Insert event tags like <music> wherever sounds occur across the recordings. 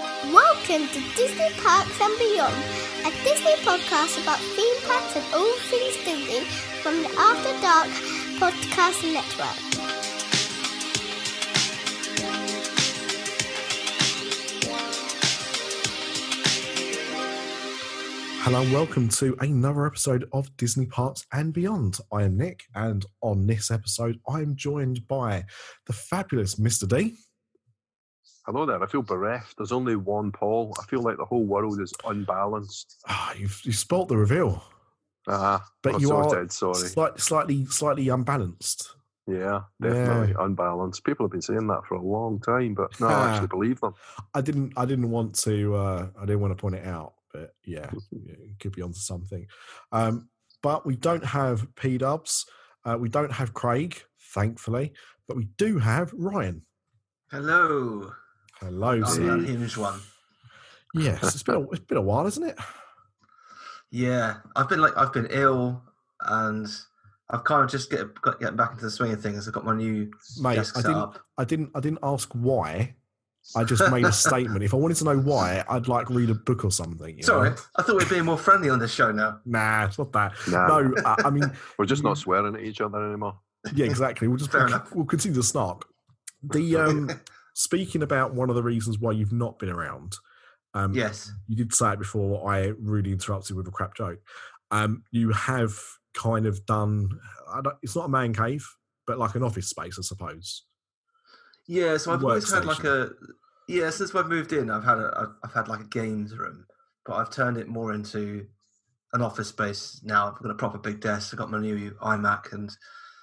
Welcome to Disney Parks and Beyond, a Disney podcast about theme parks and all things Disney from the After Dark Podcast Network. Hello and welcome to another episode of Disney Parks and Beyond. I am Nick, and on this episode, I am joined by the fabulous Mr. D. Hello there. I feel bereft. There's only one Paul. I feel like the whole world is unbalanced. Ah, you've you spoilt the reveal, Ah, but I'm you are sorted, sorry. slight, slightly slightly unbalanced. Yeah, Yeah. definitely unbalanced. People have been saying that for a long time, but no, I <laughs> actually believe them. I didn't I didn't want to uh, I didn't want to point it out, but yeah, <laughs> yeah, it could be onto something. Um, but we don't have P Dubs, uh, we don't have Craig, thankfully, but we do have Ryan. Hello. Hello, I'm sir. the unhinged one. Yes, it's been a, it's been a while, isn't it? Yeah, I've been like I've been ill, and I've kind of just get got getting back into the swing of things. I've got my new Mate, desk I didn't up. I didn't I didn't ask why. I just made a statement. If I wanted to know why, I'd like read a book or something. you Sorry, know? I thought we'd be more friendly on this show now. Nah, it's not that. Nah, No, I, I mean, <laughs> we're just not swearing at each other anymore. yeah, exactly. We'll just Fair we'll, we'll continue to snark. The <laughs> um, speaking about one of the reasons why you've not been around. Um, yes. you did say it before. I really interrupted with a crap joke. Um, you have kind of done. I don't, it's not a man cave, but like an office space, I suppose. Yeah, so I've always had like a yeah. Since I've moved in, I've had a I've- I've had like a games room, but I've turned it more into an office space now. I've got a proper big desk. I've got my new iMac and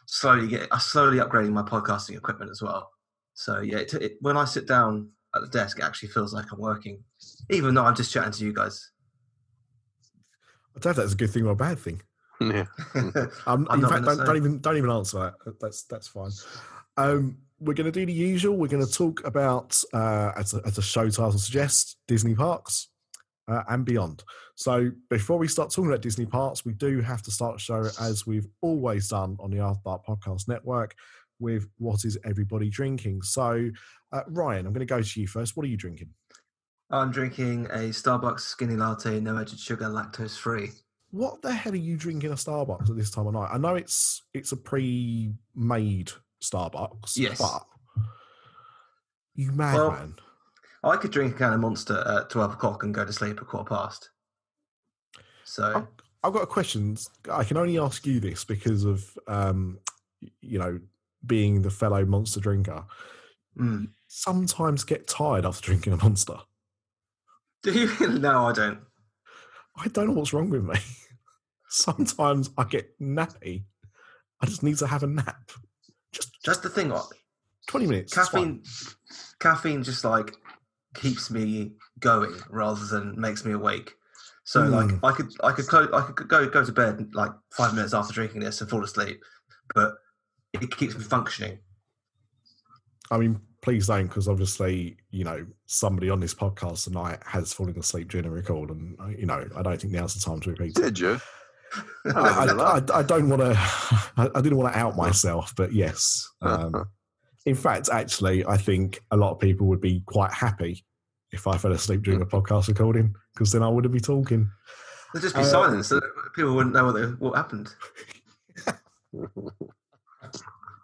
slowly get I'm slowly upgrading my podcasting equipment as well. So yeah, it, it, when I sit down at the desk, it actually feels like I'm working, even though I'm just chatting to you guys. I don't know if that's a good thing or a bad thing. Yeah. <laughs> Um, <laughs> in fact, don't, don't even don't even answer that. That- That's that's fine. Um, we're going to do the usual. We're going to talk about, uh, as, a, as a show title suggests, Disney parks uh, and beyond. So before we start talking about Disney parks, we do have to start the show as we've always done on the After Dark Podcast Network with what is everybody drinking. So uh, Ryan, I'm going to go to you first. What are you drinking? I'm drinking a Starbucks skinny latte, no added sugar, lactose free. What the hell are you drinking a Starbucks at this time of night? I know it's it's a pre-made Starbucks. Yes. But you mad Well. I could drink a can of Monster at twelve o'clock and go to sleep at quarter past. So. I've got a question. I can only ask you this because of um, you know being the fellow monster drinker. mm. Sometimes get tired after drinking a monster. <laughs> do you? no, I don't. I don't know what's wrong with me. <laughs> Sometimes I get nappy. I just need to have a nap. Just That's the thing. twenty minutes. Caffeine, caffeine just like keeps me going rather than makes me awake. So like Mm. I could I could I could go go to bed like five minutes after drinking this and fall asleep, but it keeps me functioning. I mean, please don't, because obviously, you know, somebody on this podcast tonight has fallen asleep during a record, and uh, you know, I don't think now's the time to repeat it. Did you? I, I I, that. I, I don't want to. <laughs> I, I didn't want to out myself, but yes. Um, <laughs> in fact, actually, I think a lot of people would be quite happy if I fell asleep during a podcast recording, because then I wouldn't be talking. There'd just be Uh, silence, so people wouldn't know what they, what happened. <laughs>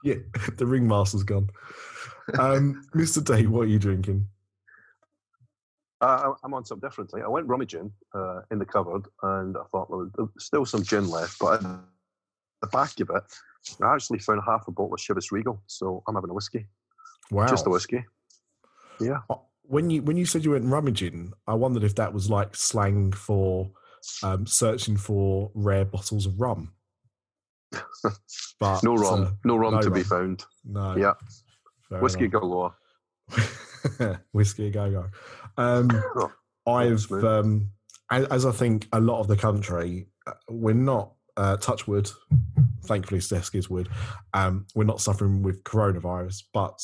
Yeah, <laughs> the ringmaster's gone. Um, <laughs> Mr. D, what are you drinking? Uh, I- I'm on something different. I went rummaging uh, in the cupboard and I thought well, there was still some gin left, but at the back of it, I actually found half a bottle of Chivas Regal. So I'm having a whiskey. Wow. Just a whiskey. Yeah. Uh, when you when you said you went rummaging, I wondered if that was like slang for um, searching for rare bottles of rum. But No rum. uh, no rum no to be found. no. Yeah. Whiskey enough. galore. <laughs> whiskey go go. Um, <coughs> Oh, I've um, as, as I think a lot of the country, uh, we're not uh, touch wood. Thankfully, desk is wood. Um, we're not suffering with coronavirus, but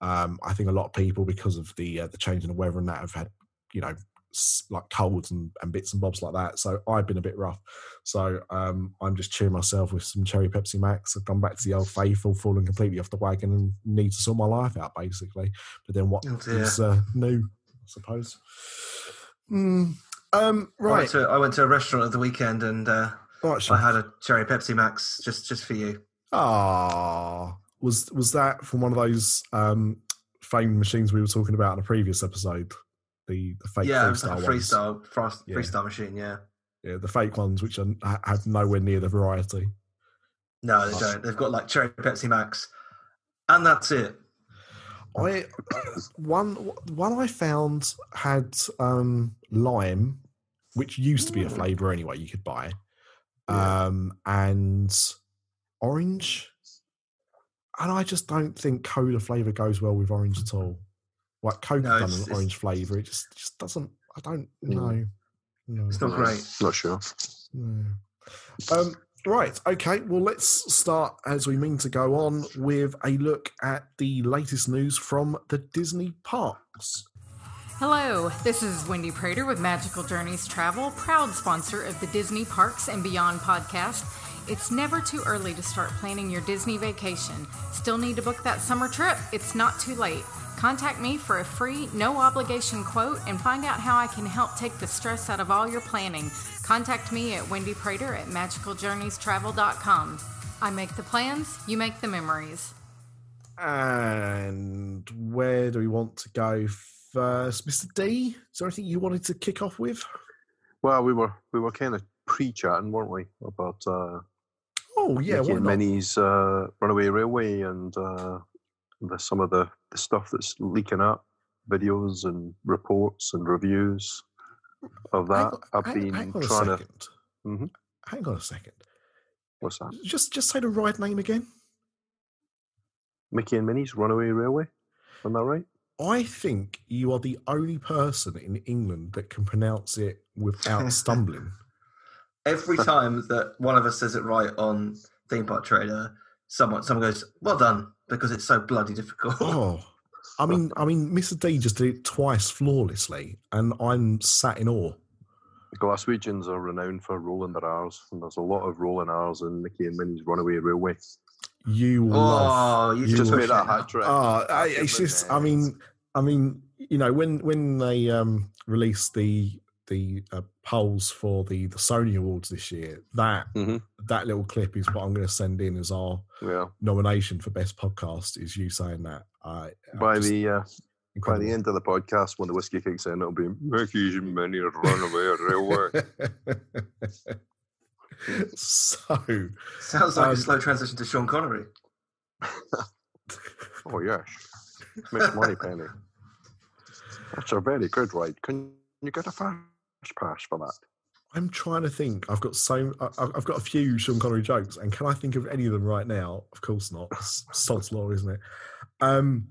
um, I think a lot of people, because of the uh, the change in the weather and that, have had you know like colds and, and bits and bobs like that. So I've been a bit rough. So um, I'm just cheering myself with some cherry Pepsi Max. I've gone back to the old faithful, fallen completely off the wagon, and need to sort my life out basically. But then what Oh, is uh, new? suppose. Mm, um, I went, right. to, I went to a restaurant at the weekend and uh, right, I had a cherry Pepsi Max just just for you. Ah, was was that from one of those um, famed machines we were talking about in a previous episode? The the fake yeah, freestyle like freestyle frost, Yeah. freestyle machine. Yeah, Yeah, the fake ones which are, have nowhere near the variety. no, they don't. They've got like cherry Pepsi Max, and that's it. I uh, one one I found had um, lime, which used to be a Mm. flavour anyway. You could buy, Yeah. um, and orange. And I just don't think cola flavour goes well with orange at all. Like Coke No, done an orange flavour, it just just doesn't. I don't Mm. know. No. It's not great. Not sure. No. Um, right. Okay. Well, let's start as we mean to go on with a look at the latest news from the Disney parks. Hello, this is Wendy Prater with Magical Journeys Travel, proud sponsor of the Disney Parks and Beyond podcast. It's never too early to start planning your Disney vacation. Still need to book that summer trip? It's not too late. Contact me for a free, no obligation quote and find out how I can help take the stress out of all your planning. Contact me at Wendy Prater at magicaljourneystravel.com. I make the plans, you make the memories. And where do we want to go first, Mr. D? Is there anything you wanted to kick off with? Well, we were we were kind of pre-chatting, weren't we, about uh, Oh yeah, Mickey and? Minnie's uh, Runaway Railway and uh, the, some of the, the stuff that's leaking up, videos and reports and reviews of that. on- I've been hang on a trying to. second. Mhm. Hang on a second. What's that? Just just say the ride name again. Mickey and Minnie's Runaway Railway. Am I right? I think you are the only person in England that can pronounce it without stumbling. <laughs> Every time that one of us says it right on Theme Park Trader, someone someone goes, "Well done," because it's so bloody difficult. Oh, I mean, I mean, Mr. D just did it twice flawlessly, and I'm sat in awe. The Glaswegians are renowned for rolling their R's, and there's a lot of rolling R's in Mickey and Minnie's Runaway Railway. You will love. Oh, you You Just will- made that hat trick. Oh, I, it's just. I mean, I mean, you know, when when they um released the the uh, polls for the the Sony Awards this year, that Mhm. that little clip is what I'm going to send in as our yeah. nomination for best podcast. Is you saying that? I I By just- the uh, by the end of the podcast, when the whiskey kicks in, it'll be Mickey's and Minnie's Runaway Railway. <laughs> so, Sounds like Um, a slow transition to Sean Connery. <laughs> Oh yes, Miss Moneypenny. That's a very good ride. Can you get a fast pass for that? I'm trying to think. I've got so I've got a few Sean Connery jokes, and can I think of any of them right now? Of course not. Sod's law, isn't it? Um,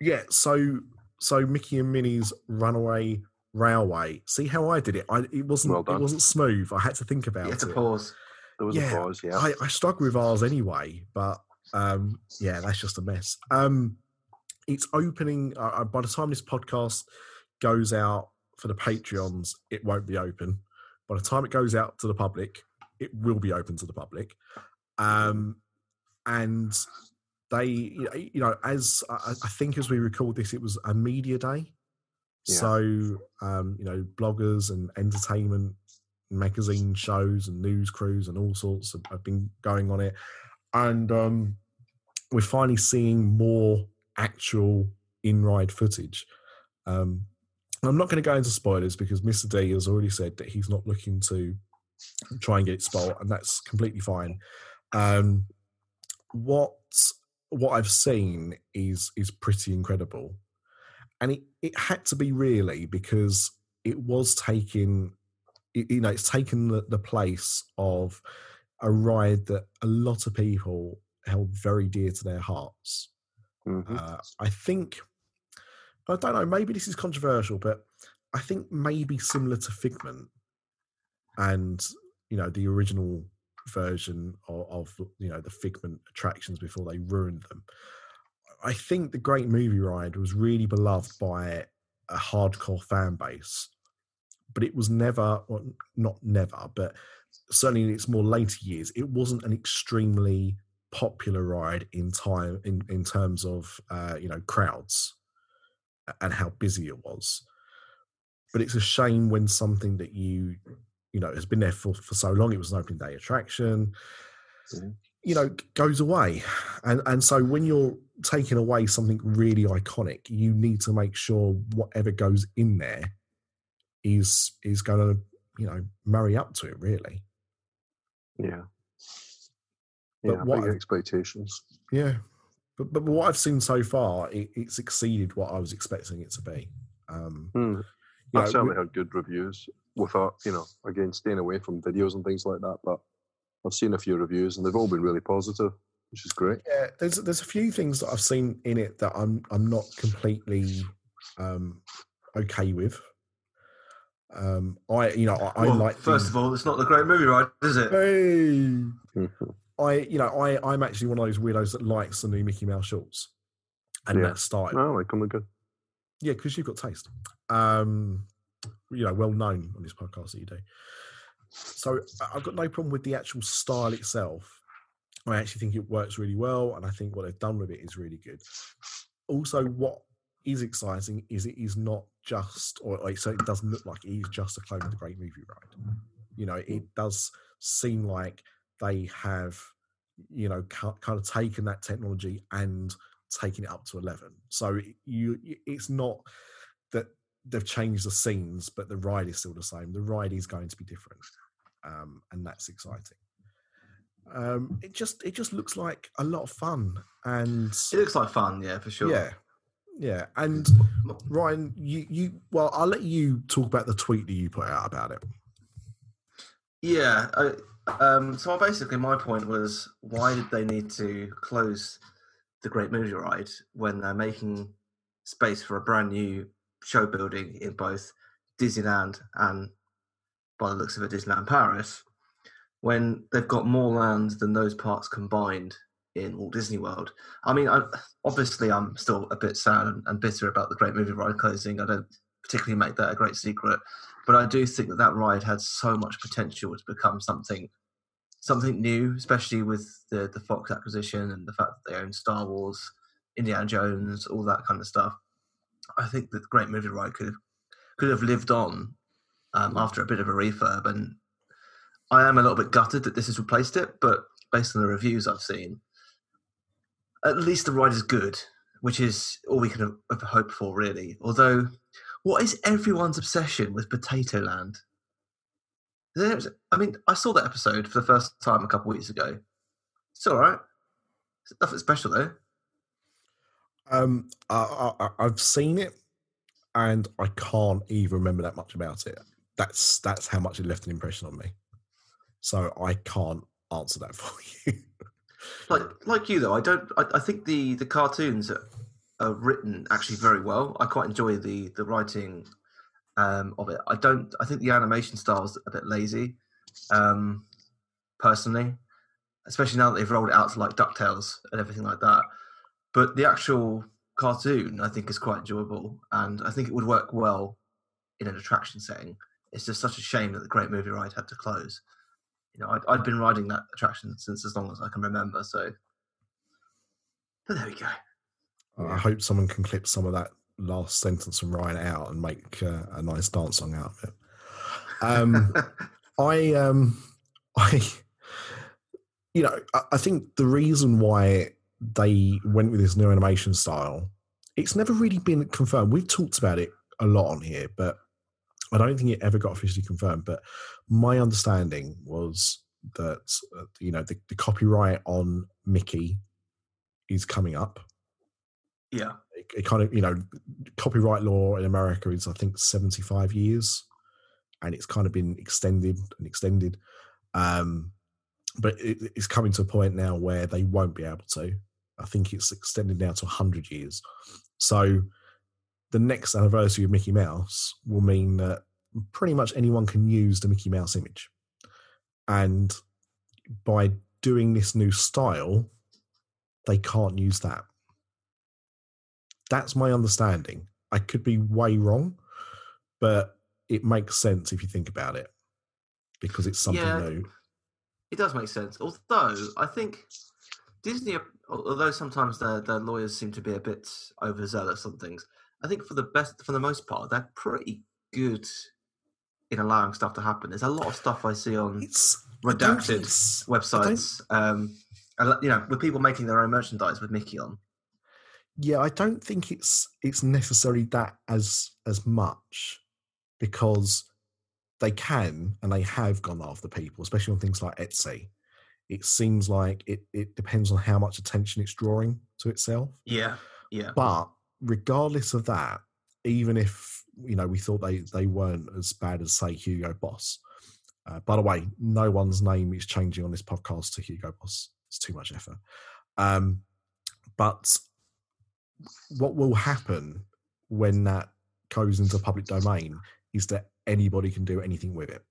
yeah. So so Mickey and Minnie's Runaway Railway. See how I did it? I it wasn't Well it wasn't smooth. I had to think about You have to it. pause. There was Yeah, a pause. Yeah. I, I struggle with ours anyway, but um, yeah, that's just a mess. Um, it's opening uh, uh, by the time this podcast goes out for the Patreons, it won't be open. By the time it goes out to the public, it will be open to the public. Um, and they, you know- as I, I think as we record this, it was a media day. Yeah. So, um, you know, bloggers and entertainment magazine shows and news crews and all sorts have, have been going on it. And um, we're finally seeing more actual in ride footage. Um, I'm not going to go into spoilers because Mr. D has already said that he's not looking to try and get it spoiled, and that's completely fine. Um, what what I've seen is is pretty incredible, and it, it had to be really because it was taking, it- you know, it's taken the, the place of a ride that a lot of people held very dear to their hearts. Mhm. Uh, I think, I don't know, maybe this is controversial, but I think maybe similar to Figment and, you know, the original version of, of you know, the Figment attractions before they ruined them. I think the Great Movie Ride was really beloved by a hardcore fan base, but it was never, well, not never, but certainly in its more later years, it wasn't an extremely popular ride in time in, in terms of uh, you know crowds. And how busy it was. But it's a shame when something that you you know has been there for, for so long, it was an open day attraction, Mhm. you know, goes away. And and so when you're taking away something really iconic, you need to make sure whatever goes in there is is going to you know marry up to it really. Yeah. But Yeah, what big expectations. Yeah, but but what I've seen so far, it, it's exceeded what I was expecting it to be. Um, Hmm. you I've know, certainly we- heard good reviews without, you know, again, staying away from videos and things like that. But I've seen a few reviews and they've all been really positive, which is great. yeah, there's there's a few things that I've seen in it that I'm I'm not completely um, okay with. Um, I you know I, I Well, like First the, of all, it's not the great movie, right? Is it? Hey, Mhm. <laughs> I you know I I'm actually one of those weirdos that likes the new Mickey Mouse shorts and Yeah. that style. No, like come they're good. Yeah, because you've got taste. Um, you know, well known on this podcast that you do. So I've got no problem with the actual style itself. I actually think it works really well, and I think what they've done with it is really good. Also, what is exciting is it is not just, or like, so it doesn't look like it is just a clone of the Great Movie Ride. You know, it does seem like they have, you know, kind of taken that technology and taking it up to 11 so you it's not that they've changed the scenes but the ride is still the same the ride is going to be different um, and that's exciting um, it just it just looks like a lot of fun and It looks like fun, yeah, for sure. yeah yeah and ryan you you well i'll let you talk about the tweet that you put out about it Yeah. I, um, so basically, my point was, why did they need to close the Great Movie Ride when they're making space for a brand new show building in both Disneyland and, by the looks of it, Disneyland Paris, when they've got more land than those parks combined in Walt Disney World? I mean, I, obviously, I'm still a bit sad and, and bitter about the Great Movie Ride closing. I don't particularly make that a great secret but I do think that that ride had so much potential to become something something new, especially with the the Fox acquisition and the fact that they own Star Wars, Indiana Jones, all that kind of stuff. I think that the Great Movie Ride could have could have lived on um, after a bit of a refurb, and I am a little bit gutted that this has replaced it. But based on the reviews I've seen, at least the ride is good, which is all we can have, have hoped for, really. Although what is everyone's obsession with Potato Land? There's- I mean, I saw that episode for the first time a couple of weeks ago. It's all right. It's nothing special though. um I, I i've seen it and i can't even remember that much about it that's that's how much it left an impression on me so i can't answer that <laughs> for you Like, like you though, I don't. I, I think the the cartoons are, written actually very well. I quite enjoy the the writing um, of it. I don't. I think the animation style is a bit lazy, um, personally, especially now that they've rolled it out to like Ducktales and everything like that. But the actual cartoon, I think, is quite enjoyable, and I think it would work well in an attraction setting. It's just such a shame that the Great Movie Ride had to close. You know, I'd, I'd been riding that attraction since as long as I can remember. So, but there we go. I hope someone can clip some of that last sentence from Ryan out and make uh, a nice dance song out of it. Um, <laughs> I, um, <laughs> I, you know, I, I think the reason why they went with this new animation style, it's never really been confirmed. We've talked about it a lot on here, but I don't think it ever got officially confirmed. But my understanding was that uh, you know the, the copyright on Mickey is coming up yeah, it, it kind of you know copyright law in america is i think 75 years and it's kind of been extended and extended. Um but it, it's coming to a point now where they won't be able to. I think it's extended now to 100 years. So the next anniversary of mickey mouse will mean that pretty much anyone can use the mickey mouse image. And by doing this new style they can't use that that's my understanding. I could be way wrong, but it makes sense if you think about it because it's something Yeah. new. it does make sense. Although I think Disney, although sometimes their their lawyers seem to be a bit overzealous on things, I think for the best, for the most part, they're pretty good in allowing stuff to happen. There's a lot of stuff I see on It's I don't think redacted it's- I don't- websites. Um, you know, with people making their own merchandise with Mickey on. Yeah i don't think it's it's necessarily that as as much because they can and they have gone after people especially on things like etsy. It seems like it, it depends on how much attention it's drawing to itself. Yeah, yeah, but regardless of that even if you know we thought they they weren't as bad as say hugo boss uh, by the way no one's name is changing on this podcast to hugo boss. It's too much effort. Um, but what will happen when that goes into public domain is that anybody can do anything with it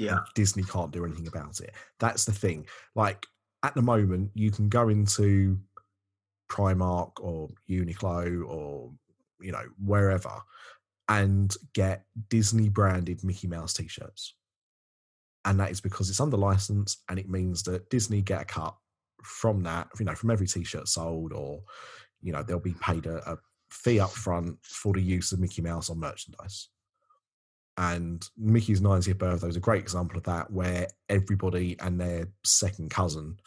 yeah, and Disney can't do anything about it. That's the thing. Like at the moment, you can go into Primark or Uniqlo or you know wherever and get Disney branded Mickey Mouse t-shirts, and that is because it's under license, and it means that Disney get a cut from that. You know, from every t-shirt sold, or you know they'll be paid a, a fee up front for the use of Mickey Mouse on merchandise and Mickey's 90th birthday was a great example of that, where everybody and their second cousin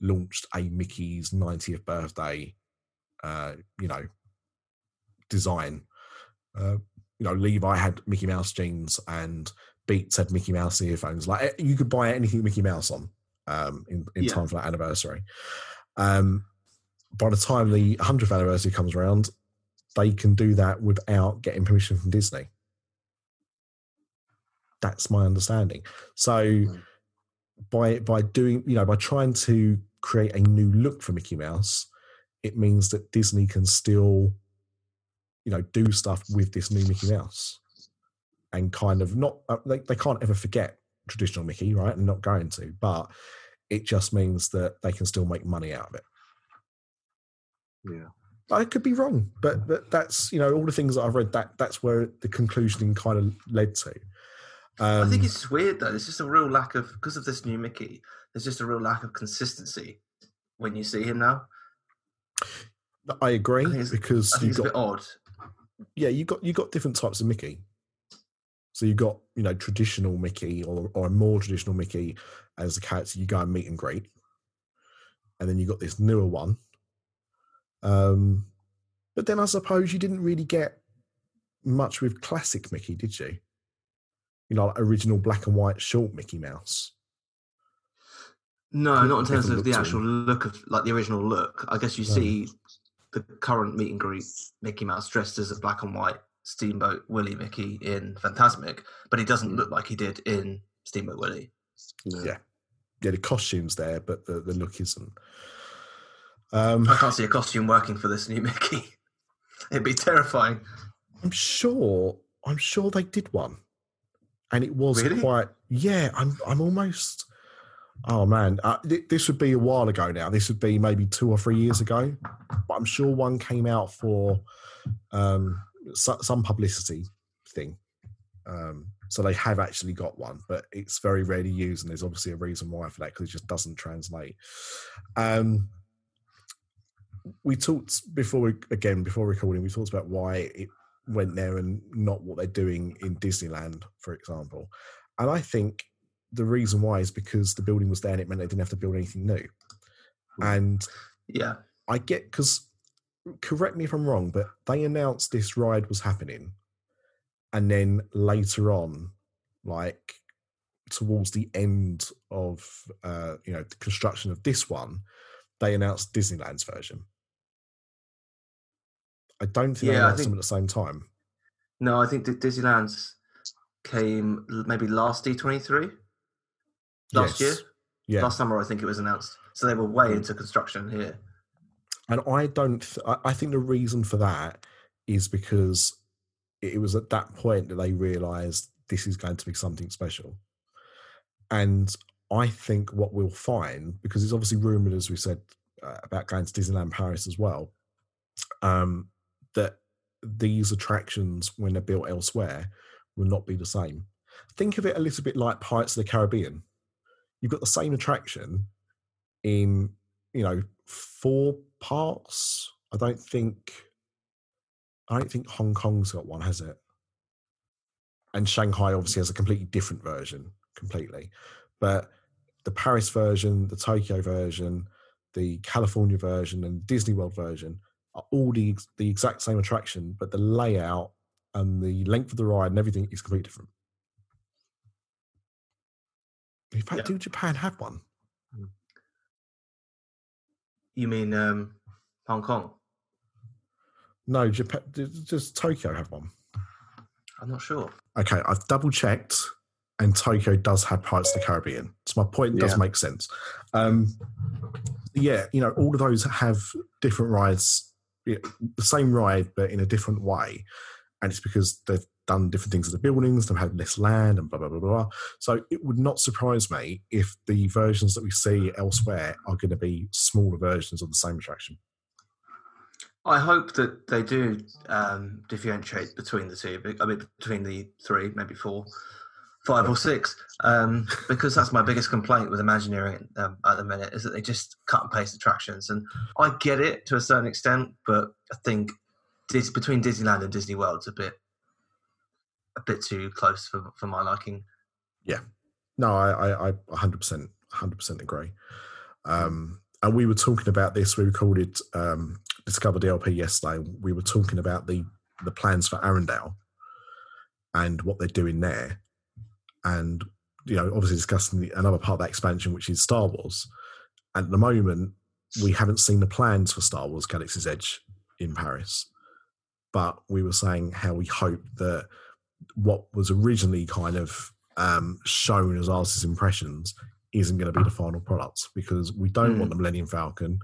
launched a Mickey's 90th birthday, uh, you know, design. Uh, you know, Levi had Mickey Mouse jeans and Beats had Mickey Mouse earphones. Like eh, you could buy anything Mickey Mouse on um, in, in Yeah. time for that anniversary. Um, by the time the 100th anniversary comes around, they can do that without getting permission from Disney. That's my understanding. So by by doing, you know, by trying to create a new look for Mickey Mouse, it means that Disney can still, you know, do stuff with this new Mickey Mouse, and kind of not uh, they they can't ever forget traditional Mickey, right? And not going to, but it just means that they can still make money out of it. Yeah. I could be wrong, but but that's you know all the things that I've read. That that's where the conclusion kind of led to. Um, I think it's weird though. There's just a real lack of because of this new Mickey. There's just a real lack of consistency when you see him now. I agree I because I you it's a got bit odd. yeah you got you got different types of Mickey. So you got you know traditional Mickey or or a more traditional Mickey as the character you go and meet and greet, and then you got this newer one. Um, but then I suppose you didn't really get much with classic Mickey, did you? You know, like original black and white short Mickey Mouse. No, not in terms of the look to actual look of like the original look. I guess you No. see the current meet and greet Mickey Mouse dressed as a black and white Steamboat Willie Mickey in Fantasmic, but he doesn't look like he did in Steamboat Willie. Yeah. Yeah, the costume's there, but the, the look isn't. Um, I can't see a costume working for this new Mickey. It'd be terrifying. I'm sure. I'm sure they did one, and it was Really? quite. Yeah, I'm. I'm almost. Oh man, uh, th- this would be a while ago now. This would be maybe two or three years ago, but I'm sure one came out for um, so, some publicity thing. Um, so they have actually got one, but it's very rarely used, and there's obviously a reason why for that because it just doesn't translate. Um, we talked before we again before recording. We talked about why it went there and not what they're doing in Disneyland, for example. And I think the reason why is because the building was there and it meant they didn't have to build anything new. And Yeah. I get because correct me if I'm wrong, but they announced this ride was happening, and then later on, like towards the end of uh, you know the construction of this one, they announced Disneyland's version. I don't think they Yeah, I announced think- them at the same time. No, I think Di- Disneyland's came maybe last D23 last Yes. year. Yeah, Last summer, I think it was announced. So they were way into construction here. And I don't. Th- I think the reason for that is because it was at that point that they realised this is going to be something special. And I think what we'll find, because it's obviously rumoured, as we said, uh, about going to Disneyland Paris as well, um, that these attractions, when they're built elsewhere, will not be the same. Think of it a little bit like Pirates of the Caribbean. You've got the same attraction in you know four parts i don't think I don't think Hong Kong's got one, has it? And Shanghai obviously has a completely different version, completely. But the Paris version, the Tokyo version, the California version, and Disney World version all the, the exact same attraction, but the layout and the length of the ride and everything is completely different. In fact, Yeah. do Japan have one? You mean um, Hong Kong? No, Japan. Does Tokyo have one? I'm not sure. Okay, I've double checked, and Tokyo does have Pirates of the Caribbean. So my point does Yeah. make sense. Um, yeah, you know, all of those have different rides, the same ride, but in a different way. And it's because they've done different things to the buildings, they've had less land, and blah, blah, blah, blah. So it would not surprise me if the versions that we see elsewhere are going to be smaller versions of the same attraction. I hope that they do um, differentiate between the two. I mean, between the three, maybe four, five or six, um, because that's my biggest complaint with Imagineering um, at the minute is that they just cut and paste attractions. And I get it to a certain extent, but I think Dis- between Disneyland and Disney World, it's a bit a bit too close for for my liking. Yeah, no, I, I, I 100%, 100% agree. Um, and we were talking about this. We recorded um, Discover DLP yesterday. We were talking about the the plans for Arendelle and what they're doing there, and you know, obviously discussing the, another part of that expansion, which is Star Wars. At the moment, we haven't seen the plans for Star Wars Galaxy's Edge in Paris, but we were saying how we hope that what was originally kind of um, shown as artists' impressions isn't going to be the final product because we don't want the Millennium Falcon.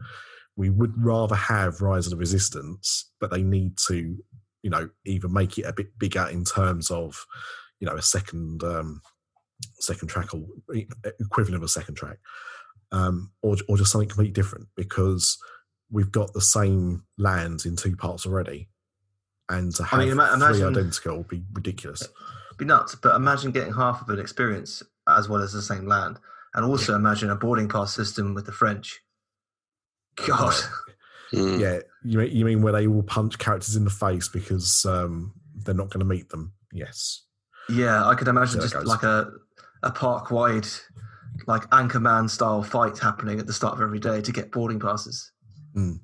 We would rather have Rise of the Resistance, but they need to, you know, either make it a bit bigger in terms of, you know, a second um, second track or equivalent of a second track, um, or or just something completely different because we've got the same lands in two parts already, and to I mean, ima- three imagine- identical would be ridiculous. be nuts. But imagine getting half of an experience as well as the same land, and also imagine a boarding pass system with the French. God, Mm. Yeah, you mean, you mean where they will punch characters in the face because um, they're not going to meet them? Yes. Yeah, I could imagine just like a a park wide, like Anchorman style fight happening at the start of every day to get boarding passes. Mm.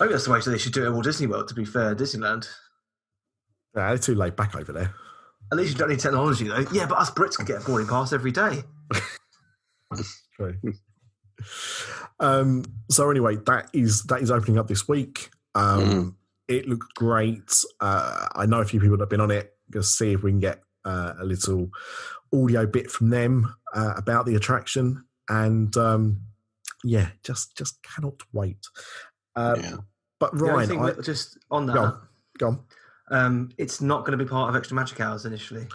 Maybe that's the way they should do it at Walt Disney World. To be fair, Disneyland. Yeah, they're too laid back over there. At least you don't need technology though. Yeah, but us Brits can get a boarding pass every day. <laughs> True. um, so anyway, that is that is opening up this week. Um, Mm. It looks great. Uh, I know a few people that have been on it. Going to see if we can get uh, a little audio bit from them uh, about the attraction, and um, yeah, just just cannot wait. Um, Yeah. But The only Ryan, thing I, with- just on that, Go on. go on. um, it's not going to be part of Extra Magic Hours initially.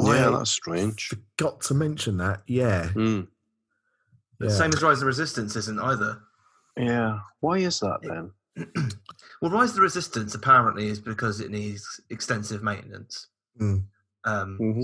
Yeah, I that's strange. forgot to mention that. Yeah, Mm. The yeah. same as Rise of Resistance isn't either. Yeah. Why is that then? <clears throat> well, Rise of the Resistance apparently is because it needs extensive maintenance, Mm. Um, hmm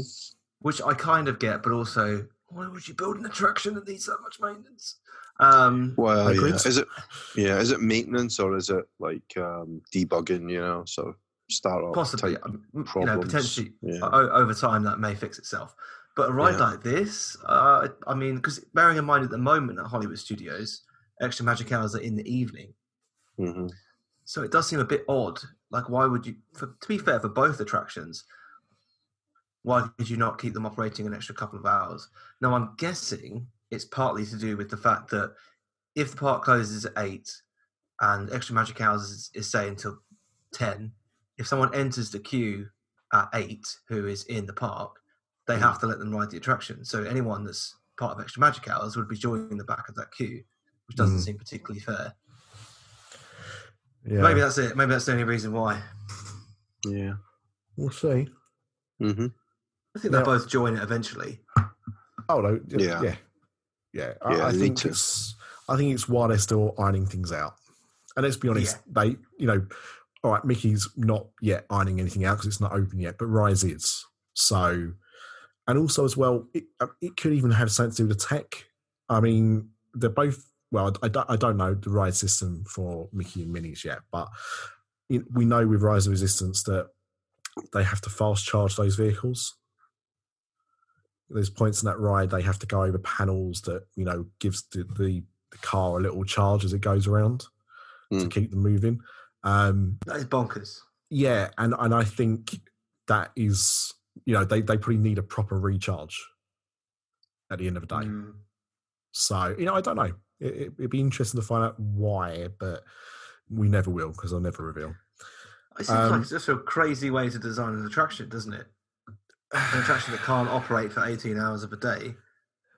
which I kind of get, but also, why would you build an attraction that needs that much maintenance? Um, Well, yeah. Is it? Yeah. Is it maintenance or is it like um, debugging? You know, sort of start off possibly, type um, you know, potentially Yeah. o- over time that may fix itself. But a ride Yeah. like this, uh, I mean, because bearing in mind at the moment at Hollywood Studios, Extra Magic Hours are in the evening. hmm So it does seem a bit odd. Like, why would you? For, to be fair, for both attractions, why did you not keep them operating an extra couple of hours? Now, I'm guessing it's partly to do with the fact that if the park closes at eight and Extra Magic Hours is, is say until ten, if someone enters the queue at eight who is in the park, they have to let them ride the attraction. So anyone that's part of Extra Magic Hours would be joining the back of that queue, which doesn't Mm. seem particularly fair. yeah. Maybe that's it. Maybe that's the only reason why. Yeah. we'll see. hmm I think they'll both join it eventually. Oh no, yeah, Yeah. yeah, yeah. I, Yeah, I think to. it's. I think it's while they're still ironing things out. And let's be honest, they, you know, all right, Mickey's not yet ironing anything out because it's not open yet, but Rise is. So, and also as well, it, uh, it could even have something to do with the tech. I mean, they're both. Well, I, don't- I don't know the ride system for Mickey and Minnie's yet, but you you- we know with Rise of Resistance that they have to fast charge those vehicles. There's points in that ride they have to go over panels that you know gives the the, the car a little charge as it goes around to Mm. keep them moving. Um, That is bonkers. yeah, and and I think that is you know they they probably need a proper recharge at the end of the day. Mm. So you know I don't know. It, it, it'd be interesting to find out why, but we never will because I'll never reveal. It seems Um, like it's just a crazy way to design an attraction, doesn't it? An attraction that can't operate for 18 hours of a day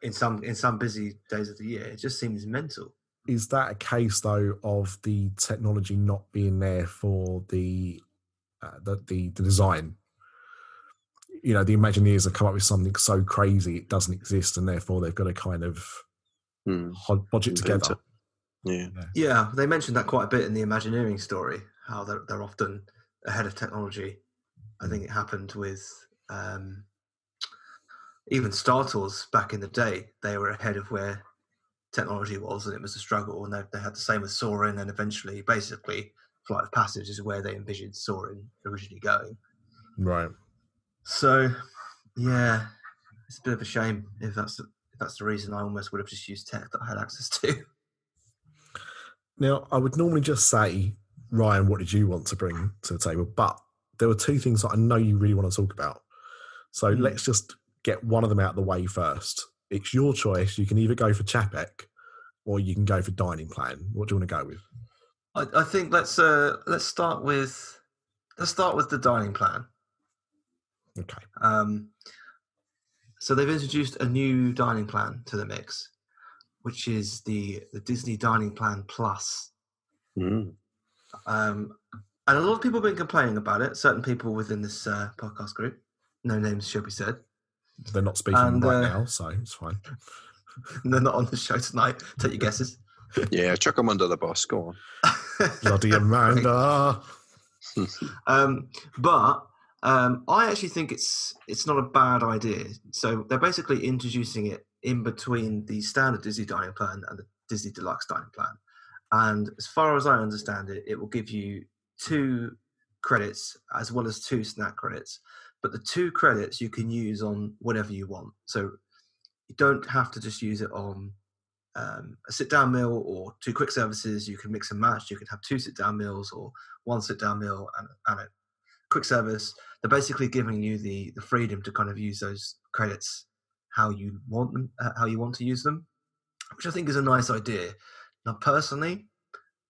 in some in some busy days of the year. It just seems mental. is that a case though of the technology not being there for the uh, the, the the design you know the imagineers have come up with something so crazy it doesn't exist and therefore they've got to kind of Hmm. hodgepodge it Invent together Yeah. Yeah, they mentioned that quite a bit in the Imagineering story. How they're they're often ahead of technology. I think it happened with um, even Star Tours back in the day. They were ahead of where technology was, and it was a struggle. And they, they had the same with Soaring, and eventually, basically, Flight of Passage is where they envisioned Soaring originally going. right So, yeah, it's a bit of a shame if that's if that's the reason. I almost would have just used tech that I had access to. <laughs> now i would normally just say ryan what did you want to bring to the table but there were two things that i know you really want to talk about so Hmm. let's just get one of them out of the way first it's your choice you can either go for chapek or you can go for dining plan what do you want to go with I, I think let's uh, let's start with let's start with the dining plan. okay Um, so they've introduced a new dining plan to the mix, which is the the Disney Dining Plan Plus. Mm. Um, and a lot of people have been complaining about it. Certain people within this uh, podcast group, no names should be said. They're not speaking And, right uh, now, so it's fine. <laughs> They're not on the show tonight. Take your guesses. <laughs> Yeah, chuck them under the bus. Go on. <laughs> Bloody Amanda. um, but um, I actually think it's it's not a bad idea. So they're basically introducing it in between the standard Disney dining plan and the Disney Deluxe dining plan. And as far as I understand it, it will give you two credits as well as two snack credits. But the two credits you can use on whatever you want. So you don't have to just use it on um, a sit down meal or two quick services. You can mix and match. You can have two sit down meals or one sit down meal and, and a quick service. They're basically giving you the, the freedom to kind of use those credits how you want them, uh, how you want to use them, which I think is a nice idea. Now, personally,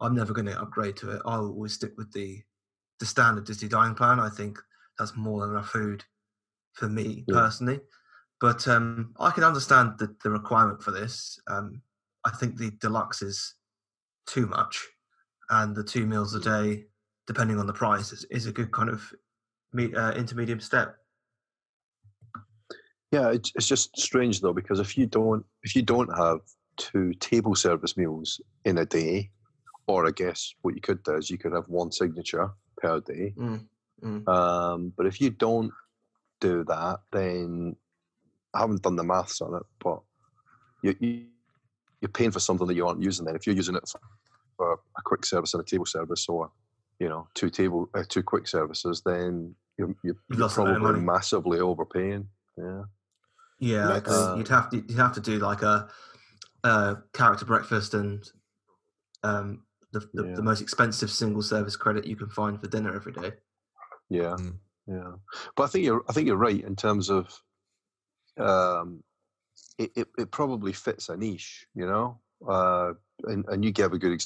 I'm never going to upgrade to it. I'll always stick with the the standard Disney dining plan. I think that's more than enough food for me Yeah. personally. But um, I can understand the, the requirement for this. Um, I think the deluxe is too much, and the two meals a day, depending on the price, is, is a good kind of me, uh, intermediate step. Yeah, it's, it's just strange though because if you don't if you don't have two table service meals in a day, or I guess what you could do is you could have one signature per day. Mm, mm. Um, but if you don't do that, then I haven't done the maths on it, but you, you you're paying for something that you aren't using. Then if you're using it for, for a quick service and a table service, or you know two table uh, two quick services, then you're, you're, you're lost a lot of probably massively overpaying. Yeah. Yeah, Let's- Uh, you'd have to you'd have to do like a, a character breakfast and um, the, the, Yeah. the most expensive single service credit you can find for dinner every day. Yeah, Mm. yeah. But I think you're I think you're right in terms of um, it, it, it probably fits a niche, you know. Uh, and and you gave a good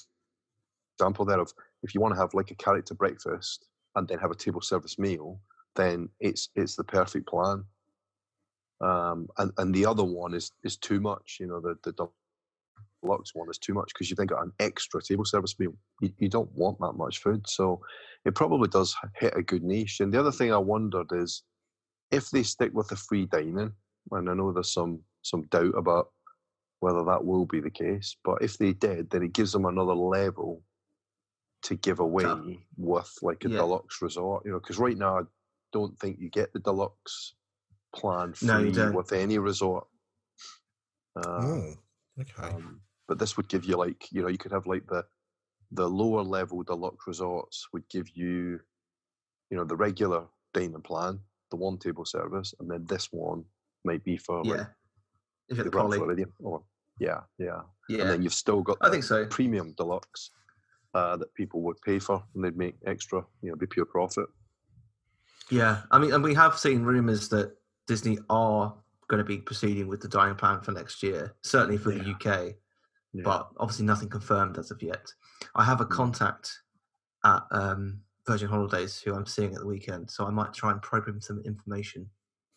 example there of if you want to have like a character breakfast and then have a table service meal, then it's it's the perfect plan. Um, and and the other one is is too much, you know. The the deluxe one is too much because you then got an extra table service meal. You, you don't want that much food, so it probably does hit a good niche. And the other thing I wondered is if they stick with the free dining, and I know there's some some doubt about whether that will be the case, but if they did, then it gives them another level to give away with like a Yeah. deluxe resort. You know, because right now I don't think you get the deluxe plan free No, with any resort. Uh, Oh, okay. um, but this would give you like you know you could have like the the lower level deluxe resorts would give you, you know, the regular dining plan, the one table service, and then this one might be for Yeah. like If you're the the Grand. Floridian. Or yeah, yeah. And Yeah. then you've still got I think so. premium deluxe uh, that people would pay for, and they'd make extra, you know, be pure profit. Yeah. I mean, and we have seen rumours that Disney are going to be proceeding with the dining plan for next year, certainly for the UK, Yeah. but obviously nothing confirmed as of yet. I have a contact at um, Virgin Holidays who I'm seeing at the weekend, so I might try and probe him some information.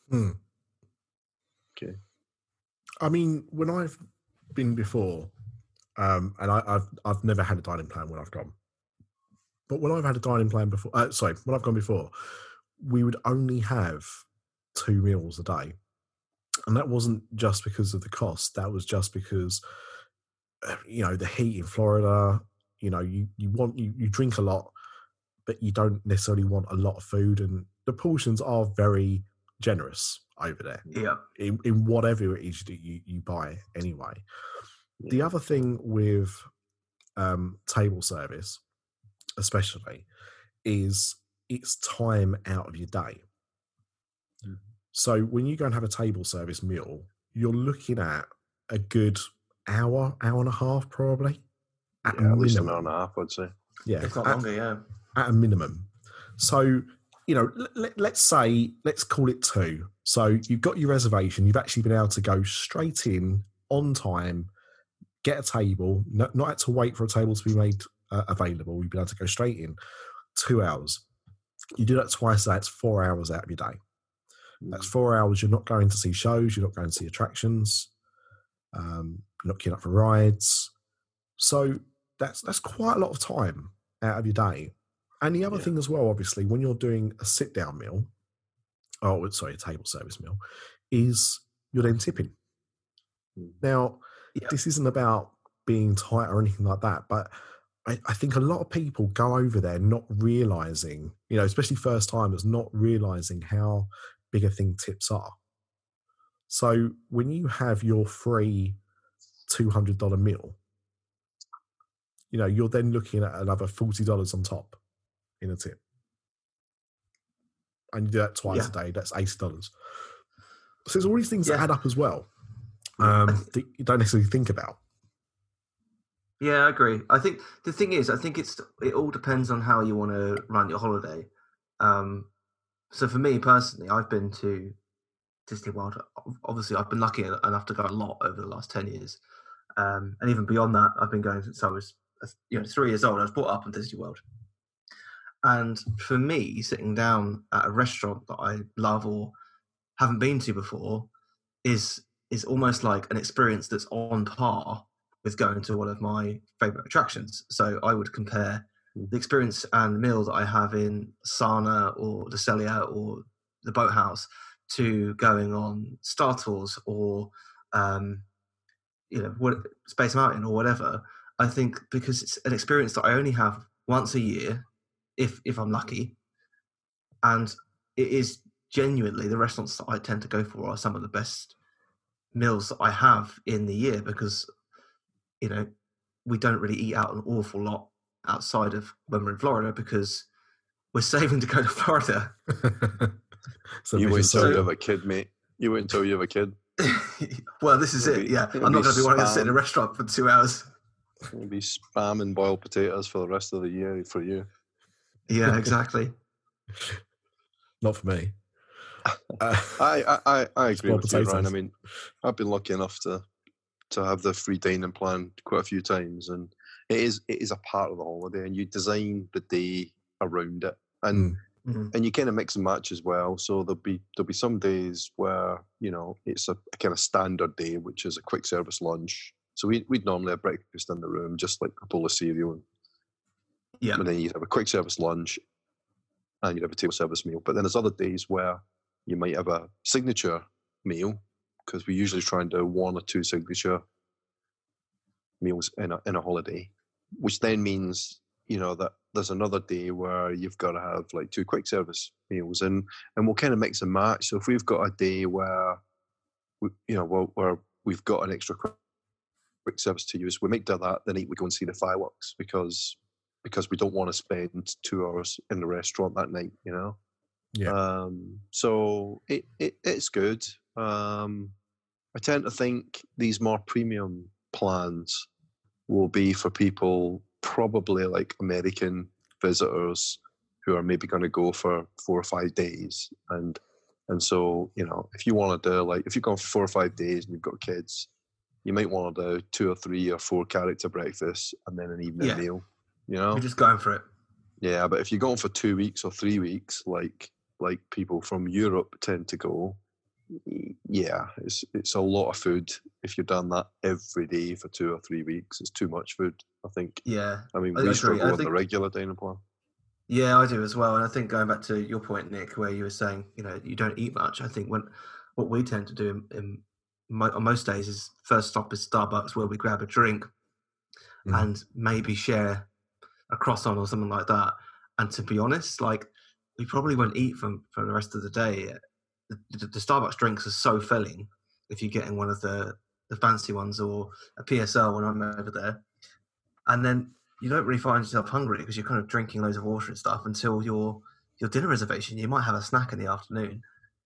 Hmm. Okay. I mean, when I've been before, um, and I, I've I've never had a dining plan when I've gone, but when I've had a dining plan before, uh, sorry, when I've gone before, we would only have two meals a day, and that wasn't just because of the cost. That was just because, you know, the heat in Florida. You know, you you want you you drink a lot, but you don't necessarily want a lot of food, and the portions are very generous over there Yeah. in, in whatever it is that you, you buy anyway. The other thing with um, table service, especially, is it's time out of your day. Mm. So when you go and have a table service meal, you're looking at a good hour, hour and a half, probably. At, Yeah, at least an minimum. hour and a half, I'd say. Yeah, If not at- longer, yeah. at a minimum. So, you know, let, let's say, let's call it two. So you've got your reservation, you've actually been able to go straight in on time, get a table, not, not had to wait for a table to be made uh, available. You've been able to go straight in, two hours. You do that twice, that's four hours out of your day. That's four hours you're not going to see shows, you're not going to see attractions, um, you're not queuing up for rides. So that's that's quite a lot of time out of your day. And the other Yeah. thing as well, obviously, when you're doing a sit down meal, oh sorry, a table service meal, is you're then tipping. Mm. Now, Yeah. this isn't about being tight or anything like that, but I, I think a lot of people go over there not realizing, you know, especially first timers, not realizing how big a thing tips are. So when you have your free $200 meal, you know, you're then looking at another $40 on top in a tip. And you do that twice Yeah. a day, that's $80. So there's all these things that add up as well um, that you don't necessarily think about. Yeah, I agree. I think the thing is, I think it's it all depends on how you want to run your holiday. Um, so for me personally, I've been to Disney World. Obviously, I've been lucky enough to go a lot over the last ten years, um, and even beyond that, I've been going since I was uh, you know three years old. I was brought up in Disney World, and for me, sitting down at a restaurant that I love or haven't been to before is is almost like an experience that's on par with going to one of my favorite attractions. So I would compare the experience and meal that I have in Sanaa or the Celia or the Boathouse to going on Star Tours or um, you know what Space Mountain or whatever. I think because it's an experience that I only have once a year, if if I'm lucky, and it is genuinely the restaurants that I tend to go for are some of the best meals that I have in the year because you know we don't really eat out an awful lot outside of when we're in Florida because we're <laughs> saving to go to Florida. <laughs> so you vicious wait until circle. you have a kid, mate. You wait until you have a kid. <laughs> well, this is It'll it. be- Yeah, I'm not going to be wanting to sit in a restaurant for two hours. You'll be spamming boiled potatoes for the rest of the year for you. Yeah, <laughs> exactly. Not for me. Uh, <laughs> I I, I, I agree Small with you, Ryan. I mean, I've been lucky enough to to have the free dining plan quite a few times, and it is it is a part of the holiday, and you design the day around it, and Mm. Mhm. and you kind of mix and match as well. So there'll be there'll be some days where you know it's a, a kind of standard day, which is a quick service lunch. So we we'd normally have breakfast in the room, just like a bowl of cereal, and, Yeah, and then you'd have a quick service lunch, and you'd have a table service meal. But then there's other days where you might have a signature meal because we usually try and do one or two signature meals in a in a holiday, which then means you know that there's another day where you've got to have like two quick service meals, and and we'll kind of mix and match. So if we've got a day where we, you know where, where we've got an extra quick quick service to use, we make do that. The night we go and see the fireworks because because we don't want to spend two hours in the restaurant that night. You know. Yeah. Um, so it, it it's good. Um, I tend to think these more premium plans will be for people probably like American visitors who are maybe going to go for four or five days and and so you know if you want to do like if you're going for four or five days and you've got kids you might want to do two or three or four character breakfasts and then an evening Yeah. meal you know We're just going for it. yeah, but if you're going for two weeks or three weeks, like like people from Europe tend to go, yeah, it's it's a lot of food. If you've done that every day for two or three weeks, it's too much food. I think. Yeah, I mean, I we agree. struggle I the regular dining plan. yeah, I do as well. And I think going back to your point, Nick, where you were saying, you know, you don't eat much. I think when what we tend to do in, in mo- on most days is first stop is Starbucks, where we grab a drink Mhm. and maybe share a croissant or something like that. And to be honest, like we probably won't eat for for the rest of the day. The, the, Starbucks drinks are so filling if you're getting one of the the fancy ones or a PSL when I'm over there, and then you don't really find yourself hungry because you're kind of drinking loads of water and stuff until your your dinner reservation. You might have a snack in the afternoon,